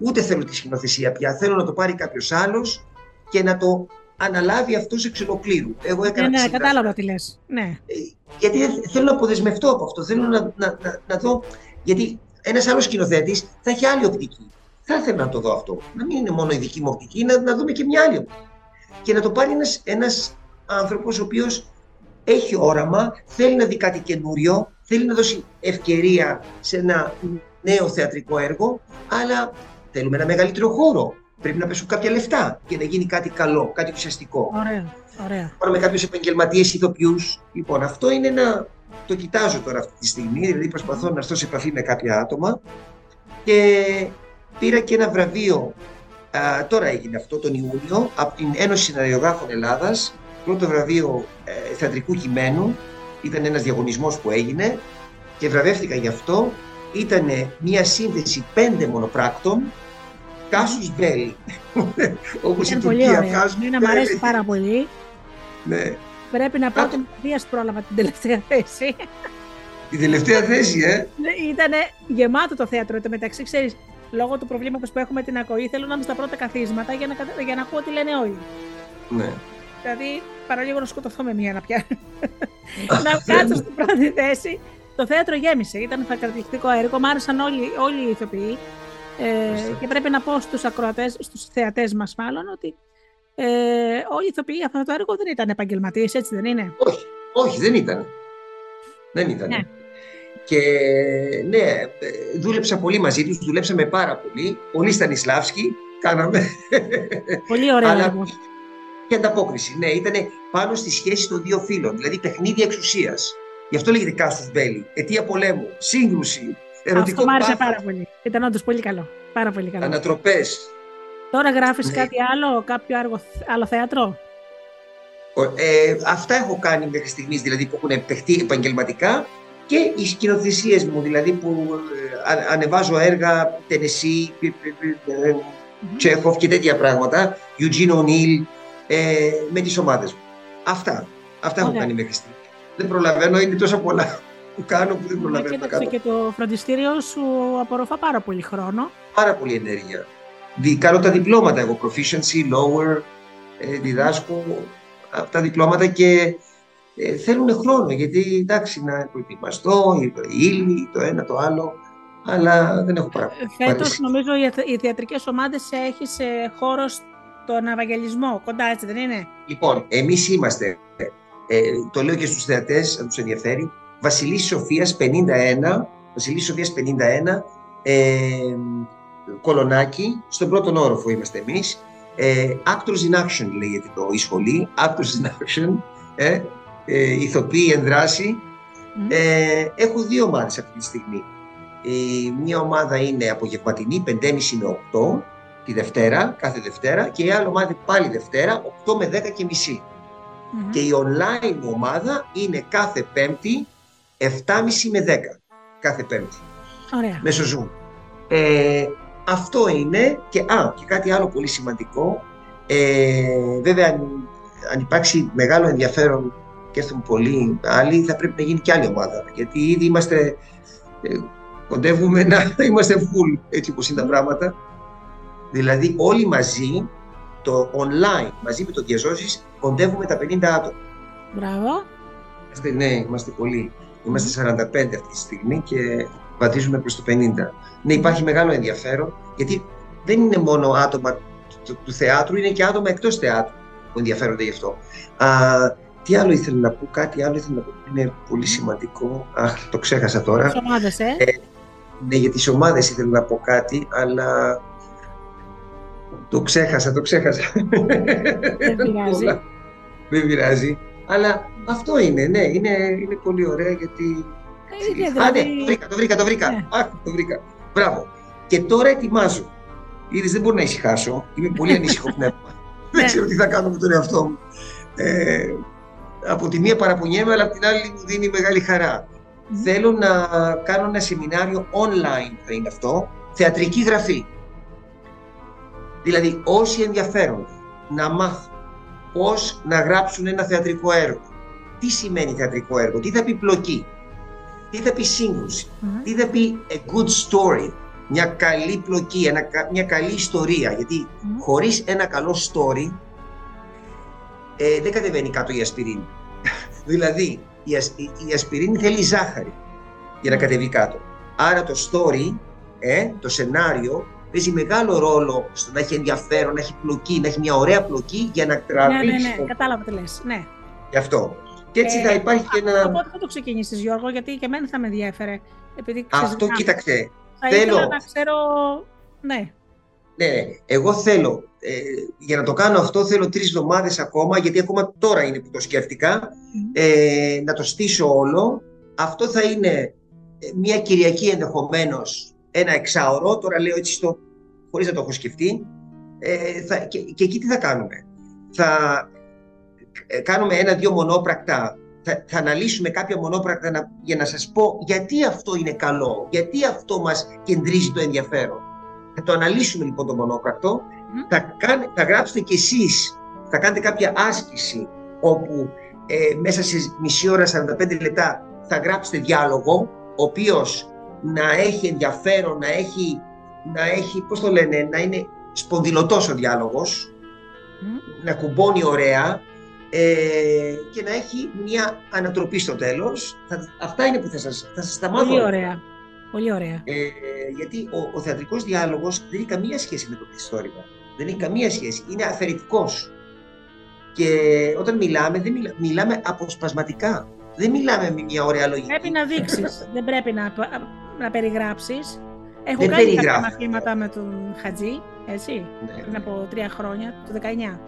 Ούτε θέλω τη σκηνοθεσία πια. Θέλω να το πάρει κάποιος άλλος και να το αναλάβει αυτός εξ ολοκλήρου. Εγώ έκανα Ναι, τη ναι, συγγραφή. κατάλαβα τι λες. Ναι. Ε, Γιατί δεν- θέλω να αποδεσμευτώ από αυτό. Θέλω να, να, να, να δω. Γιατί ένας άλλος σκηνοθέτης θα έχει άλλη οπτική. Θα ήθελα να το δω αυτό. Να μην είναι μόνο η δική μου οπτική, να, να δούμε και μια άλλη οπτική. Και να το πάρει ένας, ένας άνθρωπος ο οποίος έχει όραμα, θέλει να δει κάτι καινούριο, θέλει να δώσει ευκαιρία σε ένα νέο θεατρικό έργο, αλλά θέλουμε ένα μεγαλύτερο χώρο. Πρέπει να πέσουν κάποια λεφτά και να γίνει κάτι καλό, κάτι ουσιαστικό. Ωραία, ωραία. Πάμε με κάποιους επαγγελματίες ηθοποιούς. Λοιπόν, αυτό είναι ένα. Το κοιτάζω τώρα αυτή τη στιγμή, δηλαδή προσπαθώ να έρθω σε επαφή με κάποια άτομα και πήρα και ένα βραβείο. Α, τώρα έγινε αυτό τον Ιούνιο από την Ένωση Συναριογράφων Ελλάδας, πρώτο βραβείο ε, θεατρικού κειμένου Ήταν ένας διαγωνισμός που έγινε και βραβεύτηκα γι' αυτό. Ήταν μια σύνδεση πέντε μονοπράκτων Κάσους Μπέλη. Όπως η Τουρκία βγάζουν. Είναι, μου αρέσει πάρα πολύ. Ναι. Πρέπει να πω ότι με πρόλαβα την τελευταία θέση. Η τελευταία θέση, ε! Ναι, Ήταν γεμάτο το θέατρο. Το μεταξύ, ξέρεις, λόγω του προβλήματος που έχουμε την ακοή, θέλω να είμαι στα πρώτα καθίσματα για να, για να ακούω τι λένε όλοι. Ναι. Δηλαδή, παραλίγο να σκοτωθώ με μία να πιάνω. να κάτσω στην πρώτη θέση. Το θέατρο γέμισε. Ήταν καταπληκτικό έργο. Μ' άρεσαν όλοι, όλοι οι ηθοποιοί. Ε, και πρέπει να πω στους ακροατές, στους θεατές μας μάλλον, ότι ε, όλοι οι ηθοποιοί αυτό το έργο δεν ήταν επαγγελματίες, έτσι δεν είναι; Όχι, όχι δεν ήταν. Δεν ήταν. Ναι. Και ναι, δούλεψα πολύ μαζί τους, δουλέψαμε πάρα πολύ. Πολύ Στανισλάβσκι, κάναμε. Πολύ ωραία. Αλλά και ανταπόκριση. Ναι, ήταν πάνω στη σχέση των δύο φίλων, δηλαδή παιχνίδια εξουσίας. Γι' αυτό λέγεται Κάστος Μπέλη. Αιτία πολέμου, σύγκρουση, ερωτικό Αυτό μου άρεσε πάρα πολύ. Ήταν όντως πολύ καλό. Πάρα πολύ καλό. Ανατροπές. Τώρα γράφεις ναι. κάτι άλλο, κάποιο άλλο θέατρο; Ε, αυτά έχω κάνει μέχρι στιγμής, δηλαδή που έχουν παιχτεί επαγγελματικά και οι σκηνοθεσίες μου, δηλαδή που ε, ανεβάζω έργα, Τενεσί, Τσέχοφ και τέτοια πράγματα, Eugene O'Neill, ε, με τις ομάδες μου. Αυτά. Αυτά έχω κάνει μέχρι στιγμής. Δεν προλαβαίνω, είναι τόσα πολλά που κάνω που δεν ναι, προλαβαίνω να κάνω. Και το φροντιστήριο σου απορροφά πάρα πολύ χρόνο. Πάρα πολύ ενέργεια. Δι, κάνω τα διπλώματα εγώ, proficiency, lower, ε, διδάσκω τα διπλώματα και ε, θέλουν χρόνο γιατί εντάξει να προετοιμαστώ, η ύλη, το ένα το άλλο, αλλά δεν έχω πράγμα. Ε, φέτος νομίζω οι θεατρικές ομάδες έχεις χώρο στον Ευαγγελισμό, κοντά έτσι δεν είναι; Λοιπόν, εμείς είμαστε, ε, το λέω και στους θεατές, αν τους ενδιαφέρει, Βασιλής Σοφίας 51, Βασιλής Σοφίας 51, ε, Κολονάκι, στον πρώτο όροφο είμαστε εμείς. Ε, Actors in Action λέγεται το η σχολή, Actors in Action, ε, ε, ηθοποιοί εν δράση. Ε, έχω δύο ομάδες αυτή τη στιγμή. Η μία ομάδα είναι απογευματινή, 5.30 με 8, τη Δευτέρα, κάθε Δευτέρα, και η άλλη ομάδα πάλι Δευτέρα, 8 με 10 και μισή. Και η online ομάδα είναι κάθε Πέμπτη, 7.30 με 10 κάθε Πέμπτη. Ωραία. Μέσω Zoom. Ε, αυτό είναι και, α, και κάτι άλλο πολύ σημαντικό. Ε, βέβαια, αν, αν υπάρξει μεγάλο ενδιαφέρον και έρθουν πολλοί άλλοι, θα πρέπει να γίνει και άλλη ομάδα. Γιατί ήδη είμαστε, ε, κοντεύουμε να είμαστε full, έτσι όπως είναι τα πράγματα. Δηλαδή, όλοι μαζί, το online, μαζί με το διαζώσεις, κοντεύουμε τα 50 άτομα. Μπράβο. Είμαστε, ναι, είμαστε πολλοί. Είμαστε 45 αυτή τη στιγμή και βαδίζουμε προς το 50. Ναι, υπάρχει μεγάλο ενδιαφέρον, γιατί δεν είναι μόνο άτομα του, του θεάτρου, είναι και άτομα εκτός θεάτρου που ενδιαφέρονται γι' αυτό. Α, τι άλλο ήθελα να πω, κάτι άλλο ήθελα να πω που είναι πολύ σημαντικό. Αχ, το ξέχασα τώρα. Τις ομάδες, ε; ε ναι, για τις ομάδες ήθελα να πω κάτι, αλλά το ξέχασα, το ξέχασα. Δεν πειράζει. Δεν πειράζει. Αλλά αυτό είναι, ναι, είναι, είναι πολύ ωραία γιατί... Ε, είναι, δηλαδή... Α, ναι, το βρήκα, το βρήκα, το βρήκα. Ναι. Αχ, το βρήκα. Μπράβο. Και τώρα ετοιμάζω. Είδες, δεν μπορώ να ησυχάσω. Είμαι πολύ ανήσυχο πνεύμα. δεν ναι. ξέρω τι θα κάνω με τον εαυτό μου. Ε, από τη μία παραπονιέμαι, αλλά από την άλλη μου δίνει μεγάλη χαρά. Θέλω να κάνω ένα σεμινάριο online θα είναι αυτό, θεατρική γραφή. Δηλαδή όσοι ενδιαφέρονται να μάθουν πώς να γράψουν ένα θεατρικό έργο. Τι σημαίνει θεατρικό έργο, τι θα πει πλοκή, τι θα πει συγκρουση τι θα πει a good story, μια καλή πλοκή, ένα, μια καλή ιστορία. Γιατί mm. χωρίς ένα καλό story ε, δεν κατεβαίνει κάτω η ασπιρίνη. δηλαδή η, ασ, η, η, ασπιρίνη θέλει ζάχαρη για να κατεβεί κάτω. Άρα το story, ε, το σενάριο παίζει μεγάλο ρόλο στο να έχει ενδιαφέρον, να έχει πλοκή, να έχει μια ωραία πλοκή για να τραβήξει. Ναι, ναι, ναι, κατάλαβα τι λες. Ναι. Γι' αυτό. Και έτσι ε, θα υπάρχει και ένα. Από πότε θα το ξεκινήσεις, Γιώργο, γιατί και εμένα θα με ενδιαφέρε. Επειδή αυτό κοίταξε. Θα θέλω... ήθελα να ξέρω. Ναι. Ναι, ναι. Εγώ θέλω, ε, για να το κάνω αυτό, θέλω τρεις εβδομάδες ακόμα, γιατί ακόμα τώρα είναι που το σκέφτηκα, ε, να το στήσω όλο. Αυτό θα είναι ε, μια Κυριακή ενδεχομένως ένα εξάωρο, τώρα λέω έτσι στο, χωρίς να το έχω σκεφτεί, ε, θα, και, και εκεί τι θα κάνουμε. Θα ε, κάνουμε ένα-δύο μονόπρακτα θα, θα αναλύσουμε κάποια μονόπρακτα για να σας πω γιατί αυτό είναι καλό, γιατί αυτό μας κεντρίζει το ενδιαφέρον. Θα το αναλύσουμε λοιπόν το μονόπρακτο, θα, θα γράψετε κι εσείς, θα κάνετε κάποια άσκηση όπου ε, μέσα σε μισή ώρα, 45 λεπτά θα γράψετε διάλογο, ο οποίος να έχει ενδιαφέρον, να έχει, να έχει πώς το λένε, να είναι σπονδυλωτός ο διάλογος, να κουμπώνει ωραία ε, και να έχει μια ανατροπή στο τέλος. αυτά είναι που θα σας, θα σας τα μάθω. Πολύ ωραία. Πολύ ωραία. Ε, γιατί ο, ο θεατρικός διάλογος δεν έχει καμία σχέση με το πληθυστόρημα. Δεν έχει καμία σχέση. Είναι αφαιρετικός. Και όταν μιλάμε, δεν μιλά, μιλάμε αποσπασματικά. Δεν μιλάμε με μια ωραία λογική. Πρέπει να δείξεις. δεν πρέπει να, να περιγράψεις. Έχω δεν κάνει κάποια μαθήματα με τον Χατζή, έτσι, ναι. πριν από τρία χρόνια, το 19.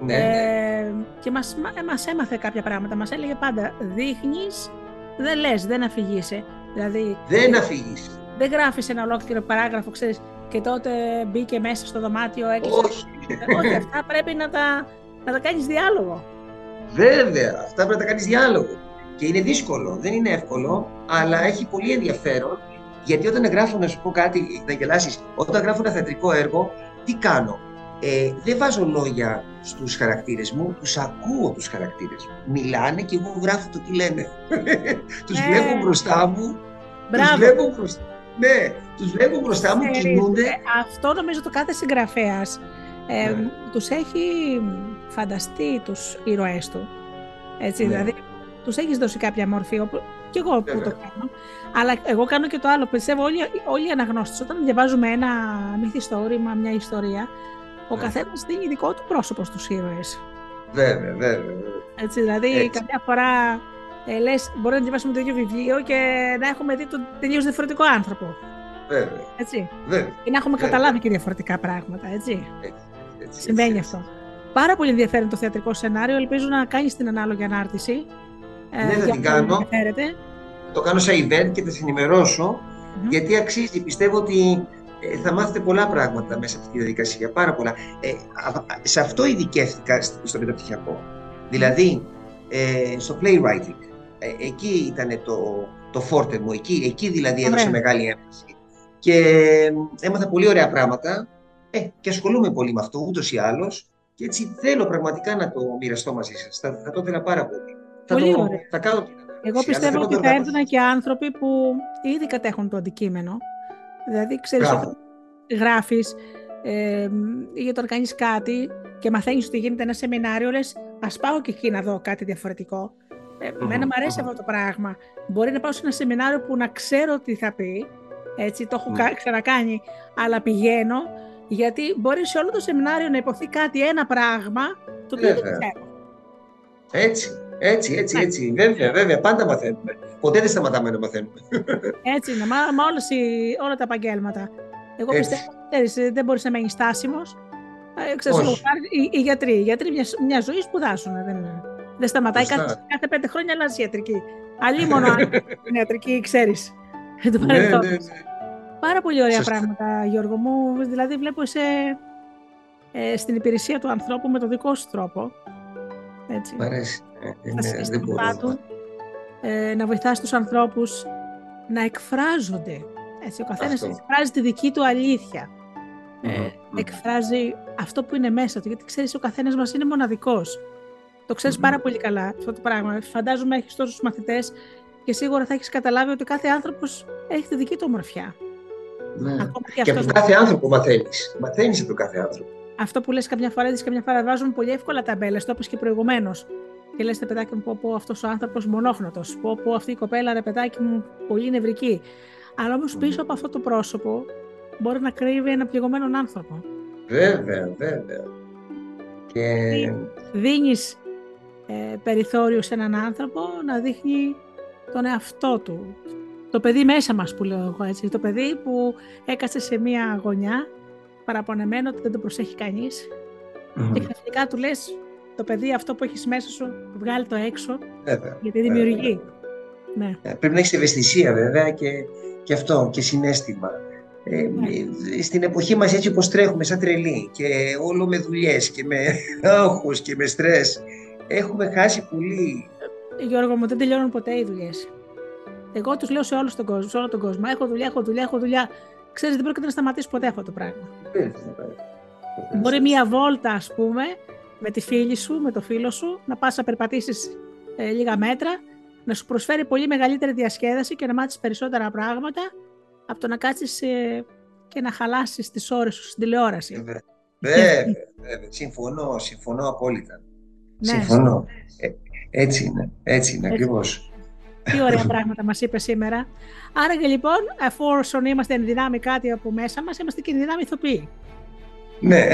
Ναι. Ε, και μας, μας έμαθε κάποια πράγματα. Μας έλεγε πάντα, δείχνεις, δεν λες, δεν αφηγείσαι. Δηλαδή, δεν αφηγείσαι. Δεν γράφεις ένα ολόκληρο παράγραφο, ξέρεις, και τότε μπήκε μέσα στο δωμάτιο, έκλεισε. Όχι. Όχι, αυτά πρέπει να τα, να τα κάνεις διάλογο. Βέβαια, αυτά πρέπει να τα κάνεις διάλογο. Και είναι δύσκολο, δεν είναι εύκολο, αλλά έχει πολύ ενδιαφέρον. Γιατί όταν γράφω, να σου πω κάτι, να γελάσεις, όταν γράφω ένα θεατρικό έργο, τι κάνω; Ε, δεν βάζω λόγια στους χαρακτήρες μου, τους ακούω τους χαρακτήρες μου. Μιλάνε και εγώ γράφω το τι λένε. τους ναι. βλέπω μπροστά μου. Μπράβο. Τους βλέπω μπροστά ναι, τους βλέπω μπροστά μου, κινούνται. Ε, αυτό νομίζω το κάθε συγγραφέας ε, ναι. τους έχει φανταστεί τους ήρωές του. Έτσι, ναι. δηλαδή τους έχεις δώσει κάποια μορφή, όπου, και εγώ που το κάνω. Αλλά εγώ κάνω και το άλλο. Πιστεύω όλοι, όλοι οι αναγνώστες, όταν διαβάζουμε ένα μυθιστόρημα, μια ιστορία, ο ναι. καθένας δίνει δικό του πρόσωπο στους ήρωες. Βέβαια, βέβαια. Έτσι, δηλαδή Έτσι. κάποια φορά ε, λες, μπορεί να διαβάσουμε το ίδιο βιβλίο και να έχουμε δει τον τελείως διαφορετικό άνθρωπο. Βέβαια. Έτσι. Βέβαια. Ή να έχουμε καταλάβει και διαφορετικά πράγματα, έτσι. έτσι, Συμβαίνει αυτό. Πάρα πολύ ενδιαφέρον το θεατρικό σενάριο. Ελπίζω να κάνεις την ανάλογη ανάρτηση. Ε, ναι, θα την κάνω. Το κάνω σε event και θα σα ενημερωσω γιατί αξίζει. Πιστεύω ότι ε, θα μάθετε πολλά πράγματα μέσα από αυτή τη διαδικασία. Πάρα πολλά. Ε, σε αυτό ειδικεύτηκα στο μεταπτυχιακό. Δηλαδή, ε, στο playwriting. Ε, εκεί ήταν το, το φόρτε μου, εκεί, εκεί δηλαδή έδωσα μεγάλη έμφαση. Και έμαθα πολύ ωραία πράγματα ε, και ασχολούμαι πολύ με αυτό ούτως ή άλλως και έτσι θέλω πραγματικά να το μοιραστώ μαζί σας. Θα, θα το ήθελα πάρα πολύ. Πολύ θα, το, θα κάνω Εγώ πιστεύω ότι θα έρθουν και άνθρωποι που ήδη κατέχουν το αντικείμενο. Δηλαδή, ξέρεις, όταν γράφεις ε, ή όταν κάνεις κάτι και μαθαίνεις ότι γίνεται ένα σεμινάριο, λες, ας πάω και εκεί να δω κάτι διαφορετικό. Ε, Εμένα μου αρέσει αυτό το πράγμα. Μπορεί να πάω σε ένα σεμινάριο που να ξέρω τι θα πει, έτσι, το έχω ξανακάνει, αλλά πηγαίνω, γιατί μπορεί σε όλο το σεμινάριο να υποθεί κάτι, ένα πράγμα, το οποίο δεν ξέρω. Έτσι, έτσι, έτσι, ναι. έτσι. Βέβαια, βέβαια, πάντα μαθαίνουμε. Ποτέ δεν σταματάμε να μαθαίνουμε. Έτσι είναι, μα, μα όλες όλα τα επαγγέλματα. Εγώ έτσι. πιστεύω, δεν μπορείς να μείνει στάσιμο. Ε, ξέρεις, οι, οι, γιατροί, οι γιατροί μιας, μιας ζωής σπουδάσουν. Δεν, δεν σταματάει κάθε, κάθε πέντε χρόνια αλλάζεις ιατρική. Αλλή μόνο αν είναι ιατρική, ξέρεις. ναι, ναι, ναι. Πάρα πολύ ωραία πράγματα, Γιώργο μου. Δηλαδή, βλέπω σε, ε, στην υπηρεσία του ανθρώπου με τον δικό σου τρόπο. Έτσι. Μ' αρέσει. Ε, ναι, δεν μπορώ. ε, να βοηθάς τους ανθρώπους να εκφράζονται. Έτσι, ο καθένας εκφράζει τη δική του αλήθεια. Ε, εκφράζει αυτό που είναι μέσα του. Γιατί ξέρεις, ο καθένας μας είναι μοναδικός. Το ξέρεις πάρα πολύ καλά αυτό το πράγμα. Φαντάζομαι έχεις τόσους μαθητές και σίγουρα θα έχεις καταλάβει ότι κάθε άνθρωπος έχει τη δική του ομορφιά. Ναι. και, και από τον κάθε άνθρωπο μαθαίνεις. Μαθαίνεις από τον κάθε άνθρωπο. Αυτό που λες καμιά φορά, δεις καμιά φορά βάζουν πολύ εύκολα ταμπέλε, το είπες και προηγουμένως. Και λες, παιδάκι μου, πω, πω αυτός ο άνθρωπος μονόχνοτος. Πω, πω αυτή η κοπέλα, ρε παιδάκι μου, πολύ νευρική. Αλλά όμως πίσω από αυτό το πρόσωπο μπορεί να κρύβει ένα πληγωμένο άνθρωπο. Βέβαια, βέβαια. Και... Δίνεις ε, περιθώριο σε έναν άνθρωπο να δείχνει τον εαυτό του. Το παιδί μέσα μας που λέω εγώ έτσι. Το παιδί που έκασε σε μία γωνιά παραπονεμένο ότι δεν το προσέχει κανείς και ξαφνικά του λες το παιδί αυτό που έχεις μέσα σου βγάλει το έξω βέβαια, γιατί δημιουργεί. Ναι. Ε, πρέπει να έχεις ευαισθησία βέβαια και, και αυτό και συνέστημα. Ε, στην εποχή μας έτσι όπως τρέχουμε σαν τρελή και όλο με δουλειές και με άγχος και με στρες έχουμε χάσει πολύ Γιώργο μου, δεν τελειώνουν ποτέ οι δουλειές. Εγώ τους λέω σε όλο τον κόσμο, σε όλο τον κόσμο. Έχω δουλειά, έχω δουλειά, έχω δουλειά. Ξέρεις, δεν πρόκειται να σταματήσει ποτέ αυτό το πράγμα. Μπορεί μία βόλτα, ας πούμε, με τη φίλη σου, με το φίλο σου, να πας να περπατήσεις ε, λίγα μέτρα, να σου προσφέρει πολύ μεγαλύτερη διασκέδαση και να μάθεις περισσότερα πράγματα από το να κάτσεις ε, και να χαλάσεις τις ώρες σου στην τηλεόραση. Βέβαια. Βέβαια. Συμφωνώ, συμφωνώ απόλυτα. Ναι. Συμφωνώ. Ε, έτσι είναι, έτσι είναι ακριβώς. Τι ωραία πράγματα μας είπες σήμερα. Άρα και λοιπόν, εφόσον είμαστε εν δυνάμει κάτι από μέσα μας, είμαστε και εν δυνάμει ηθοποιοί. Ναι.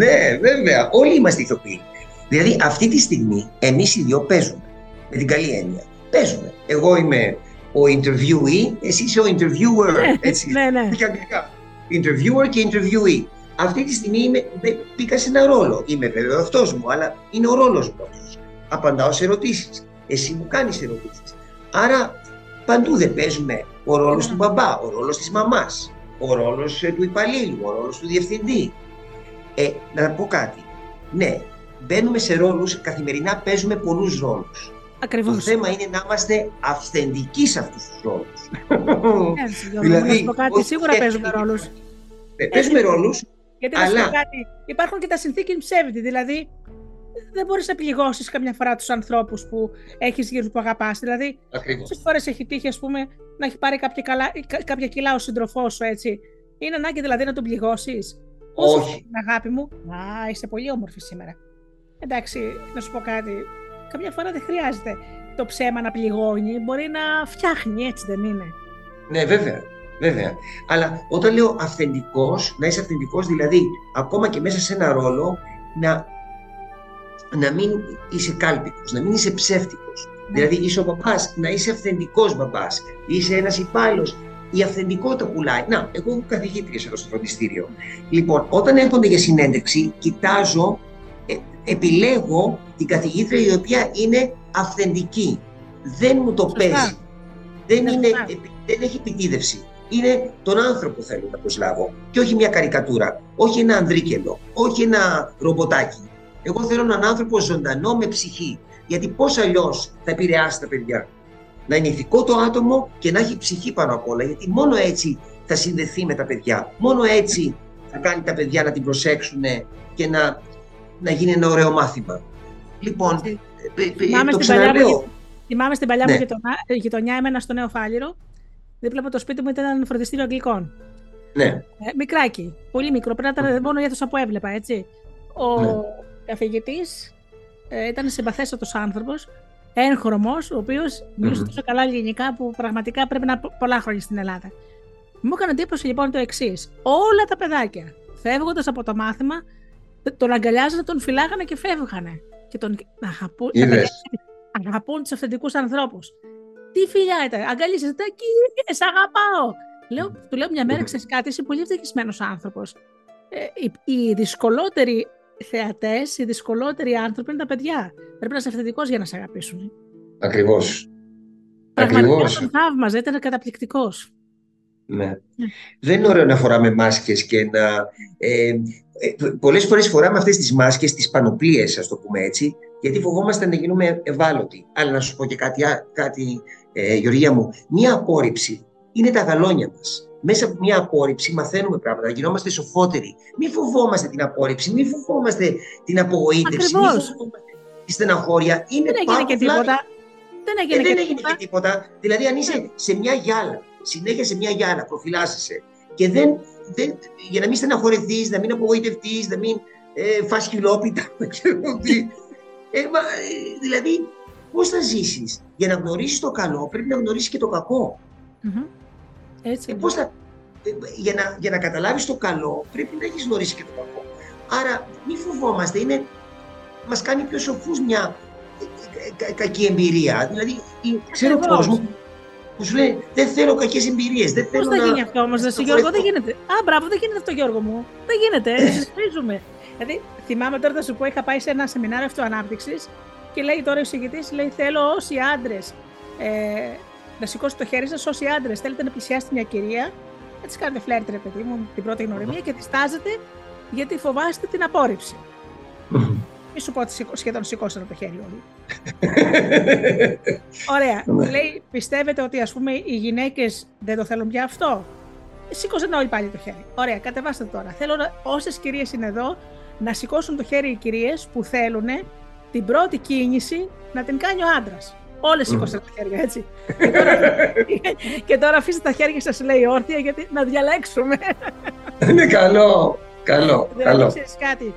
ναι, βέβαια. Όλοι είμαστε ηθοποιοί. Δηλαδή, αυτή τη στιγμή, εμείς οι δυο παίζουμε. Με την καλή έννοια. Παίζουμε. Εγώ είμαι ο interviewee, εσύ είσαι ο interviewer. Ναι, έτσι. ναι, ναι. Και αγγλικά. Interviewer και interviewee. Αυτή τη στιγμή είμαι, μπήκα σε ένα ρόλο. Είμαι βέβαια αυτός μου, αλλά είναι ο ρόλος μου. Απαντάω σε ερωτήσεις. Εσύ μου κάνεις ερωτήσει. Άρα παντού δεν παίζουμε ο ρόλος του μπαμπά, ο ρόλος της μαμάς, ο ρόλος ε, του υπαλλήλου, ο ρόλος του διευθυντή. Ε, να πω κάτι. Ναι, μπαίνουμε σε ρόλους, καθημερινά παίζουμε πολλούς ρόλους. Ακριβώς. Το θέμα είναι να είμαστε αυθεντικοί σε αυτούς τους ρόλους. Ναι, δηλαδή, να πω κάτι, σίγουρα παίζουμε ρόλους. Ε, παίζουμε ρόλους, γιατί αλλά... κάτι, υπάρχουν και τα συνθήκη ψεύδι. Δηλαδή, δεν μπορείς να πληγώσεις καμιά φορά τους ανθρώπους που έχεις γύρω που αγαπάς. Δηλαδή, πόσε φορές έχει τύχει, ας πούμε, να έχει πάρει κάποια, καλά, κάποια κιλά ο σύντροφός σου, έτσι. Είναι ανάγκη δηλαδή να τον πληγώσεις; Όχι. Την αγάπη μου. Α, είσαι πολύ όμορφη σήμερα. Εντάξει, να σου πω κάτι. Καμιά φορά δεν χρειάζεται το ψέμα να πληγώνει. Μπορεί να φτιάχνει, έτσι δεν είναι. Ναι, βέβαια. Βέβαια. Αλλά όταν λέω αυθεντικός, να είσαι αυθεντικός, δηλαδή ακόμα και μέσα σε ένα ρόλο, να, να μην είσαι κάλπικο, να μην είσαι ψεύτικος. Ναι. Δηλαδή είσαι ο μπαμπάς, να είσαι αυθεντικός μπαμπάς. Είσαι ένας υπάλληλος. Η αυθεντικότητα πουλάει. Να, εγώ έχω καθηγήτρια εδώ στο φροντιστήριο. Λοιπόν, όταν έρχονται για συνέντευξη, κοιτάζω, ε, επιλέγω την καθηγήτρια η οποία είναι αυθεντική. Δεν μου το παίζει. Δεν, είναι, δεν έχει επιτίδευση είναι τον άνθρωπο θέλω να προσλάβω και όχι μια καρικατούρα, όχι ένα ανδρίκελο, όχι ένα ρομποτάκι. Εγώ θέλω έναν άνθρωπο ζωντανό με ψυχή. Γιατί πώς αλλιώς θα επηρεάσει τα παιδιά. Να είναι ηθικό το άτομο και να έχει ψυχή πάνω απ' όλα. Γιατί μόνο έτσι θα συνδεθεί με τα παιδιά. Μόνο έτσι θα κάνει τα παιδιά να την προσέξουν και να, να γίνει ένα ωραίο μάθημα. Λοιπόν, θυμάμαι το ξαναλέω. Θυμάμαι στην παλιά ναι. μου γειτονιά, εμένα στο Νέο Φάληρο, Δίπλα από το σπίτι μου ήταν ένα φροντιστήριο Αγγλικών. Ναι. Ε, μικράκι. Πολύ μικρό. Πρέπει να ήταν μόνο η αίθουσα που έβλεπα, έτσι. Ο ναι. Καθηγητής ε, ήταν συμπαθέστατος άνθρωπος, έγχρωμος, ο οποίος μιλούσε τόσο καλά ελληνικά που πραγματικά πρέπει να πολλά χρόνια στην Ελλάδα. Μου έκανε εντύπωση λοιπόν το εξής. Όλα τα παιδάκια φεύγοντας από το μάθημα, τον αγκαλιάζανε, τον φυλάγανε και φεύγανε. Και τον αγαπούν, αγαπούν τους αυθεντικούς ανθρώπους. Τι φιλιά ήταν, αγκαλίζεσαι, τα κύριε, σ' αγαπάω. Λέω, του λέω μια μέρα, ξέρεις κάτι, είσαι πολύ ευτυχισμένος άνθρωπος. Ε, οι, οι δυσκολότεροι θεατές, οι δυσκολότεροι άνθρωποι είναι τα παιδιά. Πρέπει να είσαι αυθεντικός για να σε αγαπήσουν. Ακριβώς. Πραγματικά τον θαύμαζε, ήταν καταπληκτικός. Ναι. ναι. Δεν είναι ωραίο να φοράμε μάσκες και να... Ε, ε, πολλές φορές φοράμε αυτές τις μάσκες, τις πανοπλίες, ας το πούμε έτσι, γιατί φοβόμαστε να γίνουμε ευάλωτοι. Αλλά να σου πω και κάτι, κάτι ε, Γεωργία μου, μία απόρριψη είναι τα γαλόνια μας. Μέσα από μία απόρριψη μαθαίνουμε πράγματα, γινόμαστε σοφότεροι. Μην φοβόμαστε την απόρριψη, μην φοβόμαστε την απογοήτευση, μην φοβόμαστε τη στεναχώρια. Είναι δεν έγινε και τίποτα. Δεν έγινε, ε, δεν έγινε και τίποτα. Δηλαδή, αν είσαι ναι. σε μια γυάλα, συνέχεια σε μια γυάλα, προφυλάσσεσαι και δεν, δεν, για να μην στεναχωρεθεί, να μην απογοητευτείς, να μην ε, φας χιλόπιτα, ε, ε, δηλαδή, Πώς θα ζήσεις; Για να γνωρίσεις το καλό, πρέπει να γνωρίσεις και το κακό. Mm-hmm. Έτσι. Ε, πώς θα, ε, για, να, για να καταλάβεις το καλό, πρέπει να έχεις γνωρίσει και το κακό. Άρα, μη φοβόμαστε. Είναι, μας κάνει πιο σοφούς μια ε, ε, κακή εμπειρία. Δηλαδή, ξέρω κόσμος που σου λέει Δεν θέλω κακές εμπειρίες. Πώς θα να... γίνει αυτό όμως, Γιώργο, δεν γίνεται. Α, μπράβο, δεν γίνεται αυτό, Γιώργο μου. Δεν γίνεται. Συζητήσουμε. δηλαδή, θυμάμαι τώρα θα σου πω, είχα πάει σε ένα σεμινάριο αυτοανάπτυξης και λέει τώρα ο εισηγητής, λέει θέλω όσοι άντρες ε, να σηκώσει το χέρι σας, όσοι άντρες θέλετε να πλησιάσετε μια κυρία, να της κάνετε φλερτ, ρε παιδί μου, την πρώτη γνωριμία και τη στάζετε γιατί φοβάστε την απόρριψη. μη σου πω ότι σχεδόν σηκώσανε το χέρι όλοι. Ωραία. Ναι. Λέει, πιστεύετε ότι ας πούμε οι γυναίκες δεν το θέλουν πια αυτό; Σήκωσαν όλοι πάλι το χέρι. Ωραία, κατεβάστε το τώρα. Θέλω να, όσες κυρίες είναι εδώ να σηκώσουν το χέρι οι κυρίες που θέλουν την πρώτη κίνηση να την κάνει ο άντρας. Όλες σήκωσαν τα χέρια, έτσι. και, τώρα, και τώρα αφήστε τα χέρια σας, λέει όρθια, γιατί να διαλέξουμε. Είναι καλό. Καλό. δηλαδή, καλό. ξέρεις κάτι.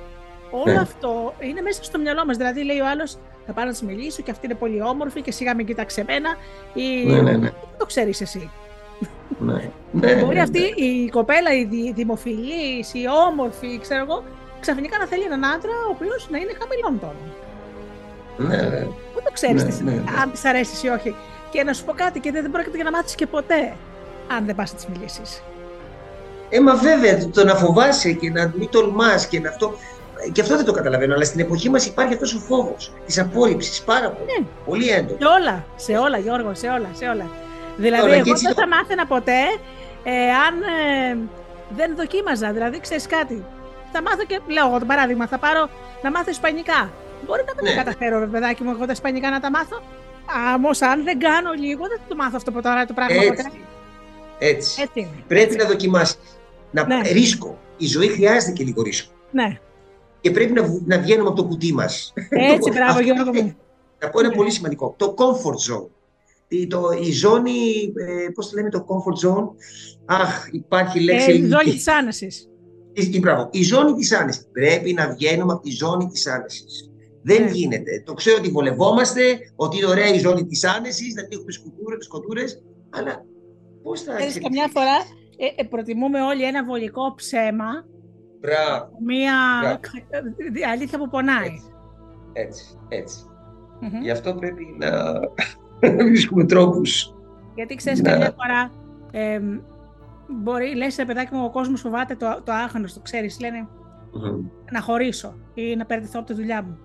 Όλο Ναι. αυτό είναι μέσα στο μυαλό μας. Δηλαδή, λέει ο άλλος, θα πάω να της μιλήσω και αυτή είναι πολύ όμορφη και σιγά μην κοίταξε εμένα. Ή... Ναι, ναι, ναι. Δεν το ξέρεις εσύ. ναι. ναι, Μπορεί ναι, αυτή ναι. η κοπέλα, η δη- δημοφιλής, η όμορφη, ξέρω εγώ, ξαφνικά να θέλει έναν άντρα ο οποίος να είναι χαμηλών τόνων. Ναι, ναι. Δεν το ξέρει Ναι, ναι, ναι. αν τη αρέσει ή όχι. Και να σου πω κάτι, και δεν δεν πρόκειται για να μάθεις και ποτέ, αν δεν πας να τη μιλήσεις. Ε, μα βέβαια, το- το να φοβάσαι και να μην τολμάς και να αυτό. Και αυτό δεν το καταλαβαίνω, αλλά στην εποχή μας υπάρχει αυτός ο φόβος της απόρριψης, πάρα πολύ, Ναι. πολύ έντονος. Σε όλα, σε όλα, Γιώργο, σε όλα, σε όλα. Δηλαδή, Όλα, και εγώ έτσι δεν το- θα μάθαινα ποτέ ε, αν ε, δεν δοκίμαζα. Δηλαδή, ξέρεις κάτι. Θα μάθω και, λέω εγώ το παράδειγμα, θα πάρω να μάθω Ισπανικά. Μπορεί να μην Ναι. τα καταφέρω, ρε παιδάκι μου, εγώ τα Ισπανικά να τα μάθω. Όμω, αν δεν κάνω λίγο, δεν θα το μάθω αυτό από τώρα το πράγμα ποτέ. Έτσι. Έτσι. Έτσι είναι. Πρέπει να δοκιμάσεις. Να Ναι. ρίσκο. Η ζωή χρειάζεται και λίγο ρίσκο. Ναι, Και πρέπει να, βου- να βγαίνουμε από το κουτί μας. έτσι, Το- μπράβο, αυτό Γιώργο είναι- μου. Να πω ένα Ναι. πολύ σημαντικό. Το comfort zone. Η, το, η ζώνη, ε, πώς το λέμε το comfort zone. Αχ, υπάρχει λέξη Ε, η ελληνική. ζώνη της άνεσης. Η, η- μπράβο. η ζώνη της άνεσης. Πρέπει να βγαίνουμε από τη ζώνη της άνεσης. Δεν Ναι. γίνεται. Το ξέρω ότι βολευόμαστε, ότι είναι ωραία η ζώνη της άνεσης, να μην έχουμε σκοτούρες, σκοτούρες, αλλά πώς θα Ξέρεις, εξελιχθεί. καμιά φορά ε, ε, προτιμούμε όλοι ένα βολικό ψέμα, Μπράβο. μία Μπράβο. ε, αλήθεια που πονάει. Έτσι. Έτσι. έτσι. Μμμ. Γι' αυτό πρέπει να βρίσκουμε τρόπους. Γιατί ξέρεις, Ναι. καμιά φορά ε, μπορεί, λες ρε παιδάκι μου, ο κόσμος φοβάται το, το άγνωστο, ξέρεις. Λένε να χωρίσω ή να περδιθώ από τη δουλειά μου.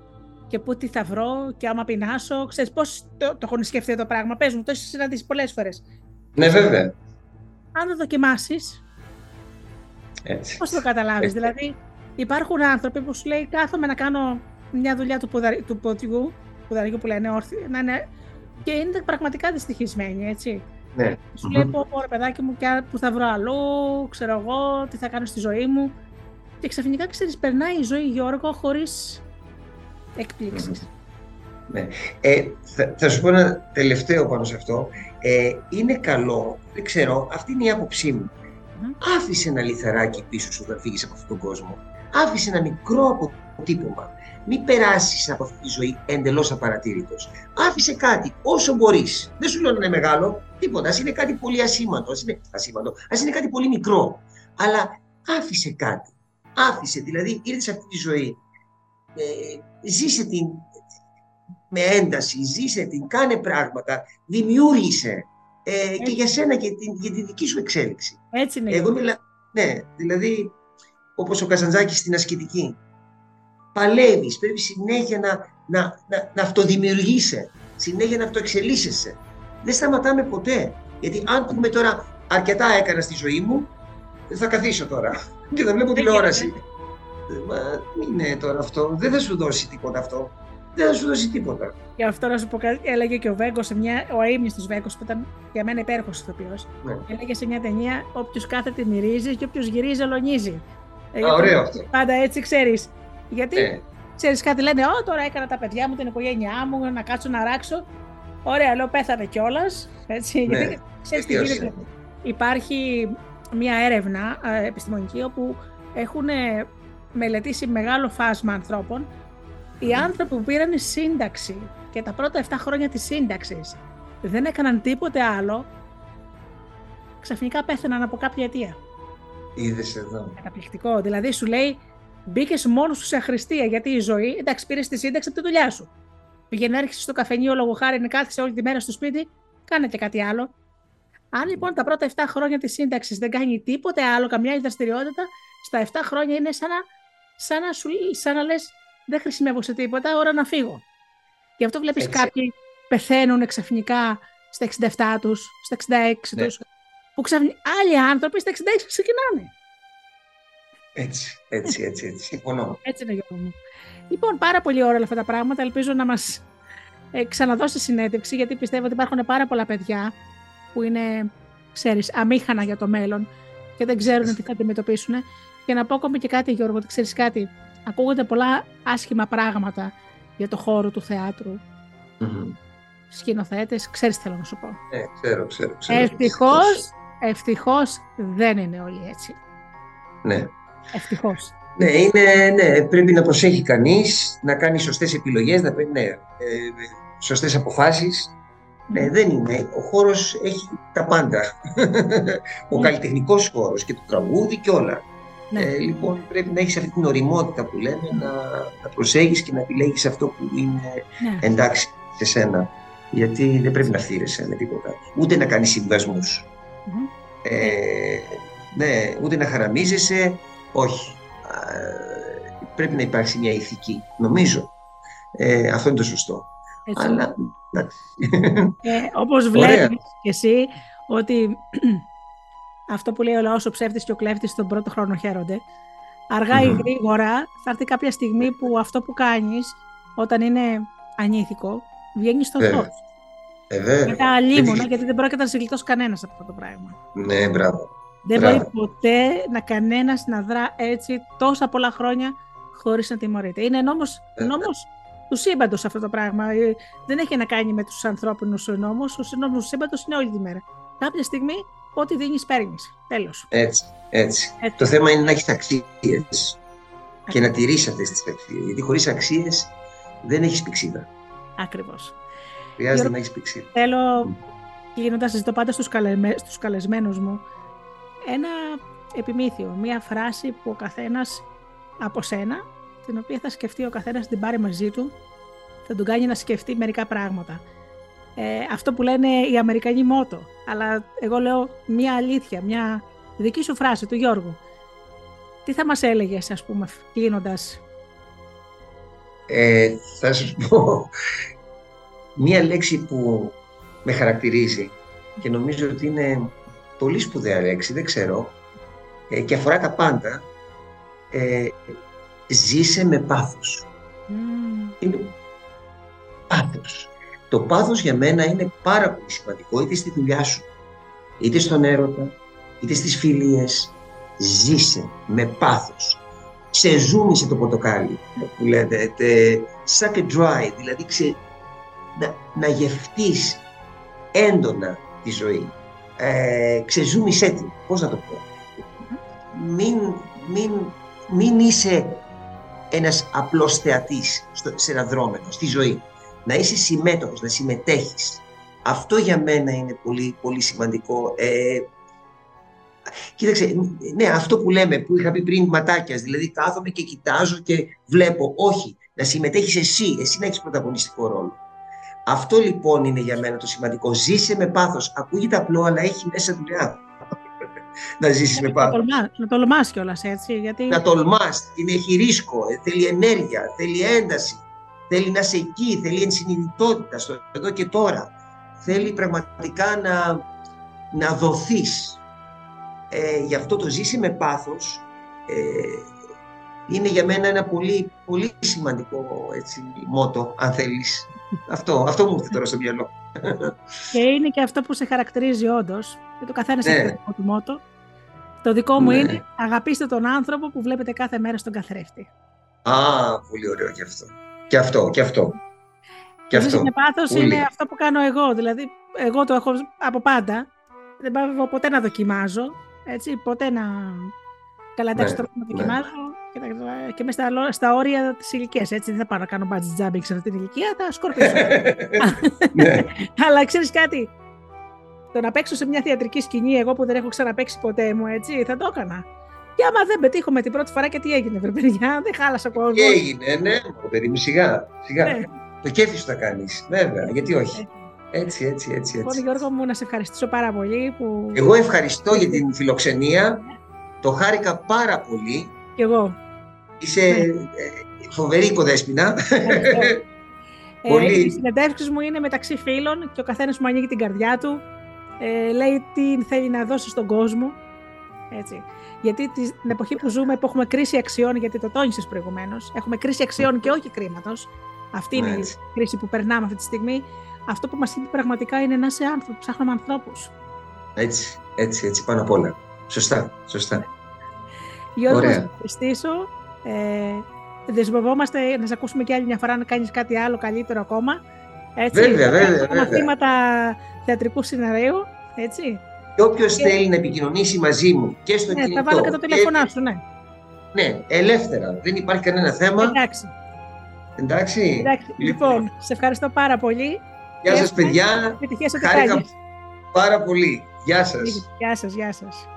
Και πού τι θα βρω, και άμα πεινάσω. Ξέρεις πώς το, το έχουν σκεφτεί το πράγμα. Πες μου, το έχεις συναντήσει πολλές φορές. Ναι, βέβαια. Αν το δοκιμάσεις, Έτσι. πώς το καταλάβεις; Έτσι. δηλαδή, υπάρχουν άνθρωποι που σου λέει κάθομαι να κάνω μια δουλειά του, ποδαρι, του ποδιού, ποδαριού που λένε όρθιο, να είναι, και είναι πραγματικά δυστυχισμένοι, έτσι. Ναι. Σου λέει πω, πω ρε παιδάκι μου, και α- που θα βρω αλλού, ξέρω εγώ, τι θα κάνω στη ζωή μου. Και ξαφνικά, ξέρεις, περνάει η ζωή, Γιώργο, χωρίς εκπλήξεις. Ναι. Ε, θα, θα σου πω ένα τελευταίο πάνω σε αυτό. Ε, είναι καλό, δεν ξέρω, αυτή είναι η άποψή μου. Μμμ. Άφησε ένα λιθαράκι πίσω σου όταν φύγεις από αυτόν τον κόσμο. Άφησε ένα μικρό αποτύπωμα. Μην περάσεις από αυτή τη ζωή εντελώς απαρατήρητος. Άφησε κάτι όσο μπορείς. Δεν σου λέω να είναι μεγάλο, τίποτα. Ας είναι κάτι πολύ ασήμαντο, ας είναι, ασήμαντο, ας είναι κάτι πολύ μικρό. Αλλά άφησε κάτι. Άφησε, δηλαδή ήρθες σε αυτή τη ζωή. Ε, ζήσε την με ένταση, ζήσε την, κάνε πράγματα, δημιούργησε ε, και Έτσι. για σένα και την, για τη δική σου εξέλιξη. Έτσι είναι. Εγώ μιλά, ναι, δηλαδή όπως ο Καζαντζάκης στην ασκητική. Παλεύεις, πρέπει συνέχεια να, να, να, να αυτοδημιουργείσαι, συνέχεια να αυτοεξελίσσεσαι. Δεν σταματάμε ποτέ. Γιατί αν πούμε τώρα αρκετά έκανα στη ζωή μου, θα καθίσω τώρα και θα βλέπω Δεν τηλεόραση. Ε, Μα μην είναι τώρα αυτό, δεν θα σου δώσει τίποτα αυτό. Δεν θα σου δώσει τίποτα. Και αυτό να σου πω κάτι, έλεγε και ο Βέγκος σε μια. Ο αίμνητο Βέγκος που ήταν για μένα υπέροχος ηθοποιός. Ναι. Έλεγε σε μια ταινία: Όποιος κάθεται μυρίζει και όποιος γυρίζει αλωνίζει. Ε, Α, ωραίο αυτό. Πάντα έτσι ξέρεις. Γιατί Ναι. ξέρεις κάτι, λένε: Ω, τώρα έκανα τα παιδιά μου, την οικογένειά μου, να κάτσω να ράξω. Ωραία, λέω πέθανε κιόλας. Έτσι. Ναι. Γιατί ξέρεις τι Βεβαίως. γίνεται. Υπάρχει μια έρευνα ε, επιστημονική όπου έχουν ε, μελετήσει μεγάλο φάσμα ανθρώπων. Οι άνθρωποι που πήραν σύνταξη και τα πρώτα 7 χρόνια της σύνταξης δεν έκαναν τίποτε άλλο, ξαφνικά πέθαναν από κάποια αιτία. Είδες εδώ. Καταπληκτικό. Δηλαδή σου λέει, μπήκες μόνος σου σε αχρηστία γιατί η ζωή, εντάξει, πήρες τη σύνταξη από τη δουλειά σου. Πήγαινε έρχεσαι στο καφενείο λόγω χάρη, κάθισε όλη τη μέρα στο σπίτι, κάνε και κάτι άλλο. Αν λοιπόν τα πρώτα 7 χρόνια της σύνταξης δεν κάνει τίποτε άλλο, καμιά άλλη δραστηριότητα, στα 7 χρόνια είναι σαν να, σαν να, σου, σαν να λες: Δεν χρησιμεύω σε τίποτα, ώρα να φύγω. Γι' αυτό βλέπεις Έτσι. κάποιοι πεθαίνουν ξαφνικά στα 67 τους, στα 66 Ναι. τους, που ξαφνικά άλλοι άνθρωποι στα 66 ξεκινάνε. Έτσι, έτσι, έτσι, έτσι. Συμφωνώ. Έτσι είναι, Γιώργο μου. Λοιπόν, πάρα πολύ ωραία αυτά τα πράγματα. Ελπίζω να μας ε, ξαναδώσει συνέντευξη, γιατί πιστεύω ότι υπάρχουν πάρα πολλά παιδιά που είναι, ξέρεις, αμήχανα για το μέλλον και δεν ξέρουν τι θα αντιμετωπίσουν. Και να πω ακόμη και κάτι, Γιώργο, ότι ξέρεις κάτι, ακούγονται πολλά άσχημα πράγματα για το χώρο του θεάτρου. Mm-hmm. Σκηνοθέτες, ξέρεις τι θέλω να σου πω. Ναι, ξέρω, ξέρω. ξέρω ευτυχώς, ευτυχώς δεν είναι όλοι έτσι. Ναι. Ευτυχώς. Ναι, είναι, ναι, πρέπει να προσέχει κανείς, να κάνει σωστές επιλογές, να παίρνει ναι, ε, σωστές αποφάσεις. Ναι, δεν είναι. Ο χώρος έχει τα πάντα. Ο ναι. καλλιτεχνικός χώρος και το τραγούδι και όλα. Ναι. Ε, λοιπόν, πρέπει να έχεις αυτή την οριμότητα που λέμε, να, να προσέχεις και να επιλέγεις αυτό που είναι ναι. εντάξει σε σένα. Γιατί δεν πρέπει να φθείρεσαι με τίποτα. Ούτε να κάνεις συμβασμούς. Ε, ναι, ούτε να χαραμίζεσαι. Όχι. πρέπει να υπάρξει μια ηθική, νομίζω. Ε, αυτό είναι το σωστό. Έτσι. Αλλά, ε, όπως βλέπεις και εσύ, ότι αυτό που λέει ο λαός ο ψεύτης και ο κλέφτης τον πρώτο χρόνο χαίρονται. Αργά ή γρήγορα θα έρθει κάποια στιγμή που αυτό που κάνεις όταν είναι ανήθικο βγαίνει στο φως. Ε, Μετά αλίμονα, γιατί δεν πρόκειται να σε γλιτώσει κανένας από αυτό το πράγμα. Ναι, μπράβο. Δεν μπορεί ποτέ να κανένας να δρά έτσι τόσα πολλά χρόνια χωρίς να τιμωρείται. Είναι νόμος ε, νόμος του σύμπαντος αυτό το πράγμα. Ε, δεν έχει να κάνει με τους ανθρώπινους νόμους. Ο νόμος του σύμπαντος είναι όλη τη μέρα. Κάποια στιγμή, ό,τι δίνεις, παίρνεις. Τέλος. Έτσι, έτσι, Το θέμα είναι να έχεις αξίες και να τηρείς αυτές τις αξίες. Γιατί χωρίς αξίες δεν έχεις πηξίδα. Ακριβώς. Χρειάζεται να έχεις πηξίδα. Θέλω, κλείνοντας, ζητώ πάντα στους καλεσμέ, καλεσμένους μου ένα επιμήθειο, μία φράση που ο καθένας από σένα, την οποία θα σκεφτεί ο καθένας την πάρει μαζί του, θα τον κάνει να σκεφτεί μερικά πράγματα. Ε, αυτό που λένε οι Αμερικανοί μότο, αλλά εγώ λέω μία αλήθεια, μία δική σου φράση του Γιώργου. Τι θα μας έλεγες, ας πούμε, κλείνοντας; Ε, θα σου πω μία λέξη που με χαρακτηρίζει και νομίζω ότι είναι πολύ σπουδαία λέξη, δεν ξέρω, ε, και αφορά τα πάντα, ε, ζήσε με πάθος. Mm. Είναι πάθος. Το πάθος για μένα είναι πάρα πολύ σημαντικό, είτε στη δουλειά σου, είτε στον έρωτα, είτε στις φιλίες. Ζήσε με πάθος. Ξεζούμισε το πορτοκάλι, που λέτε, suck it dry, δηλαδή ξε, να, να γευτείς έντονα τη ζωή ε, ξεζούμισέ την. Πώς να το πω. Μην, μην, μην είσαι ένας απλός θεατής στο, σε ένα δρόμενο, στη ζωή. Να είσαι συμμέτοχος, να συμμετέχεις. Αυτό για μένα είναι πολύ, πολύ σημαντικό. Ε, κοίταξε, ναι, αυτό που λέμε, που είχα πει πριν ματάκιας, δηλαδή κάθομαι και κοιτάζω και βλέπω. Όχι, να συμμετέχεις εσύ, εσύ να έχεις πρωταγωνιστικό ρόλο. Αυτό λοιπόν είναι για μένα το σημαντικό. Ζήσε με πάθος. Ακούγεται απλό, αλλά έχει μέσα δουλειά. να ζήσεις με πάθος. Να τολμάς κιόλας έτσι. Γιατί... Να τολμάς. Είναι έχει ρίσκο. Ε, θέλει ενέργεια, θέλει ένταση. Θέλει να είσαι εκεί, θέλει ενσυνειδητότητα στο εδώ και τώρα. Θέλει πραγματικά να, να δοθείς. Ε, γι' αυτό το ζήσει με πάθος ε, είναι για μένα ένα πολύ, πολύ σημαντικό έτσι, μότο, αν θέλεις αυτό, αυτό μου έρθει τώρα στο μυαλό. Και είναι και αυτό που σε χαρακτηρίζει όντως. Και το καθένας ναι. έχει το δικό του μότο. Το δικό μου ναι. είναι αγαπήστε τον άνθρωπο που βλέπετε κάθε μέρα στον καθρέφτη. Α, πολύ ωραίο και αυτό. Και αυτό, και αυτό. Και αυτό. Με πάθος είναι αυτό που κάνω εγώ. Δηλαδή, εγώ το έχω από πάντα. Δεν πάω ποτέ να δοκιμάζω. Έτσι, ποτέ να... Καλά, εντάξει, ναι, να δοκιμάζω. Και μέσα στα, στα όρια της ηλικίας. Έτσι, δεν θα πάω να κάνω budget jumping σε αυτή την ηλικία, θα σκορπίσω. ναι. Αλλά ξέρεις κάτι; Το να παίξω σε μια θεατρική σκηνή, εγώ που δεν έχω ξαναπέξει ποτέ μου, έτσι, θα το έκανα. Και άμα δεν πετύχουμε την πρώτη φορά και τι έγινε, βρε παιδιά, δεν χάλασα κόσμος. Τι έγινε, ναι, παιδί μου, σιγά. σιγά. Ναι. Το κέφι σου θα κάνεις. Βέβαια, γιατί όχι. Έτσι, έτσι, έτσι. Λοιπόν, έτσι. Λοιπόν, Γιώργο μου, να σε ευχαριστήσω πάρα πολύ. Που... Εγώ ευχαριστώ για την φιλοξενία. Το χάρηκα πάρα πολύ. Κι εγώ. Είσαι ναι. ε, φοβερή οικοδέσποινα. Ε, Πολύ... Οι συνεντεύξεις μου είναι μεταξύ φίλων και ο καθένας μου ανοίγει την καρδιά του. Ε, λέει τι θέλει να δώσει στον κόσμο. Έτσι. Γιατί την εποχή που ζούμε, που έχουμε κρίση αξιών, γιατί το τόνισες προηγουμένως, έχουμε κρίση αξιών και όχι κρίματος. Αυτή είναι η κρίση που περνάμε αυτή τη στιγμή. Αυτό που μας είπε πραγματικά είναι να είσαι άνθρωπο. Ψάχνουμε ανθρώπους. Έτσι, έτσι, έτσι, πάνω απ' όλα. Σωστά, σωστά. Γιώργος, να σε ευχαριστήσω. Ε, δεσμευόμαστε να σε ακούσουμε και άλλη μια φορά να κάνεις κάτι άλλο καλύτερο ακόμα. Έτσι, βέβαια, βέβαια. βέβαια. Μαθήματα θεατρικού σενάριου, έτσι. Και όποιος και... θέλει να επικοινωνήσει μαζί μου και στο ναι, κινητό. Θα βάλω και το τηλέφωνά σου, ναι. Ναι, ελεύθερα. Δεν υπάρχει κανένα θέμα. Εντάξει. Εντάξει. Εντάξει. Λοιπόν, σε ευχαριστώ πάρα πολύ. Γεια σας παιδιά. Επιτυχία σε Χάρηκα πάρα πολύ. Γεια σας. Γεια σας, γεια σας.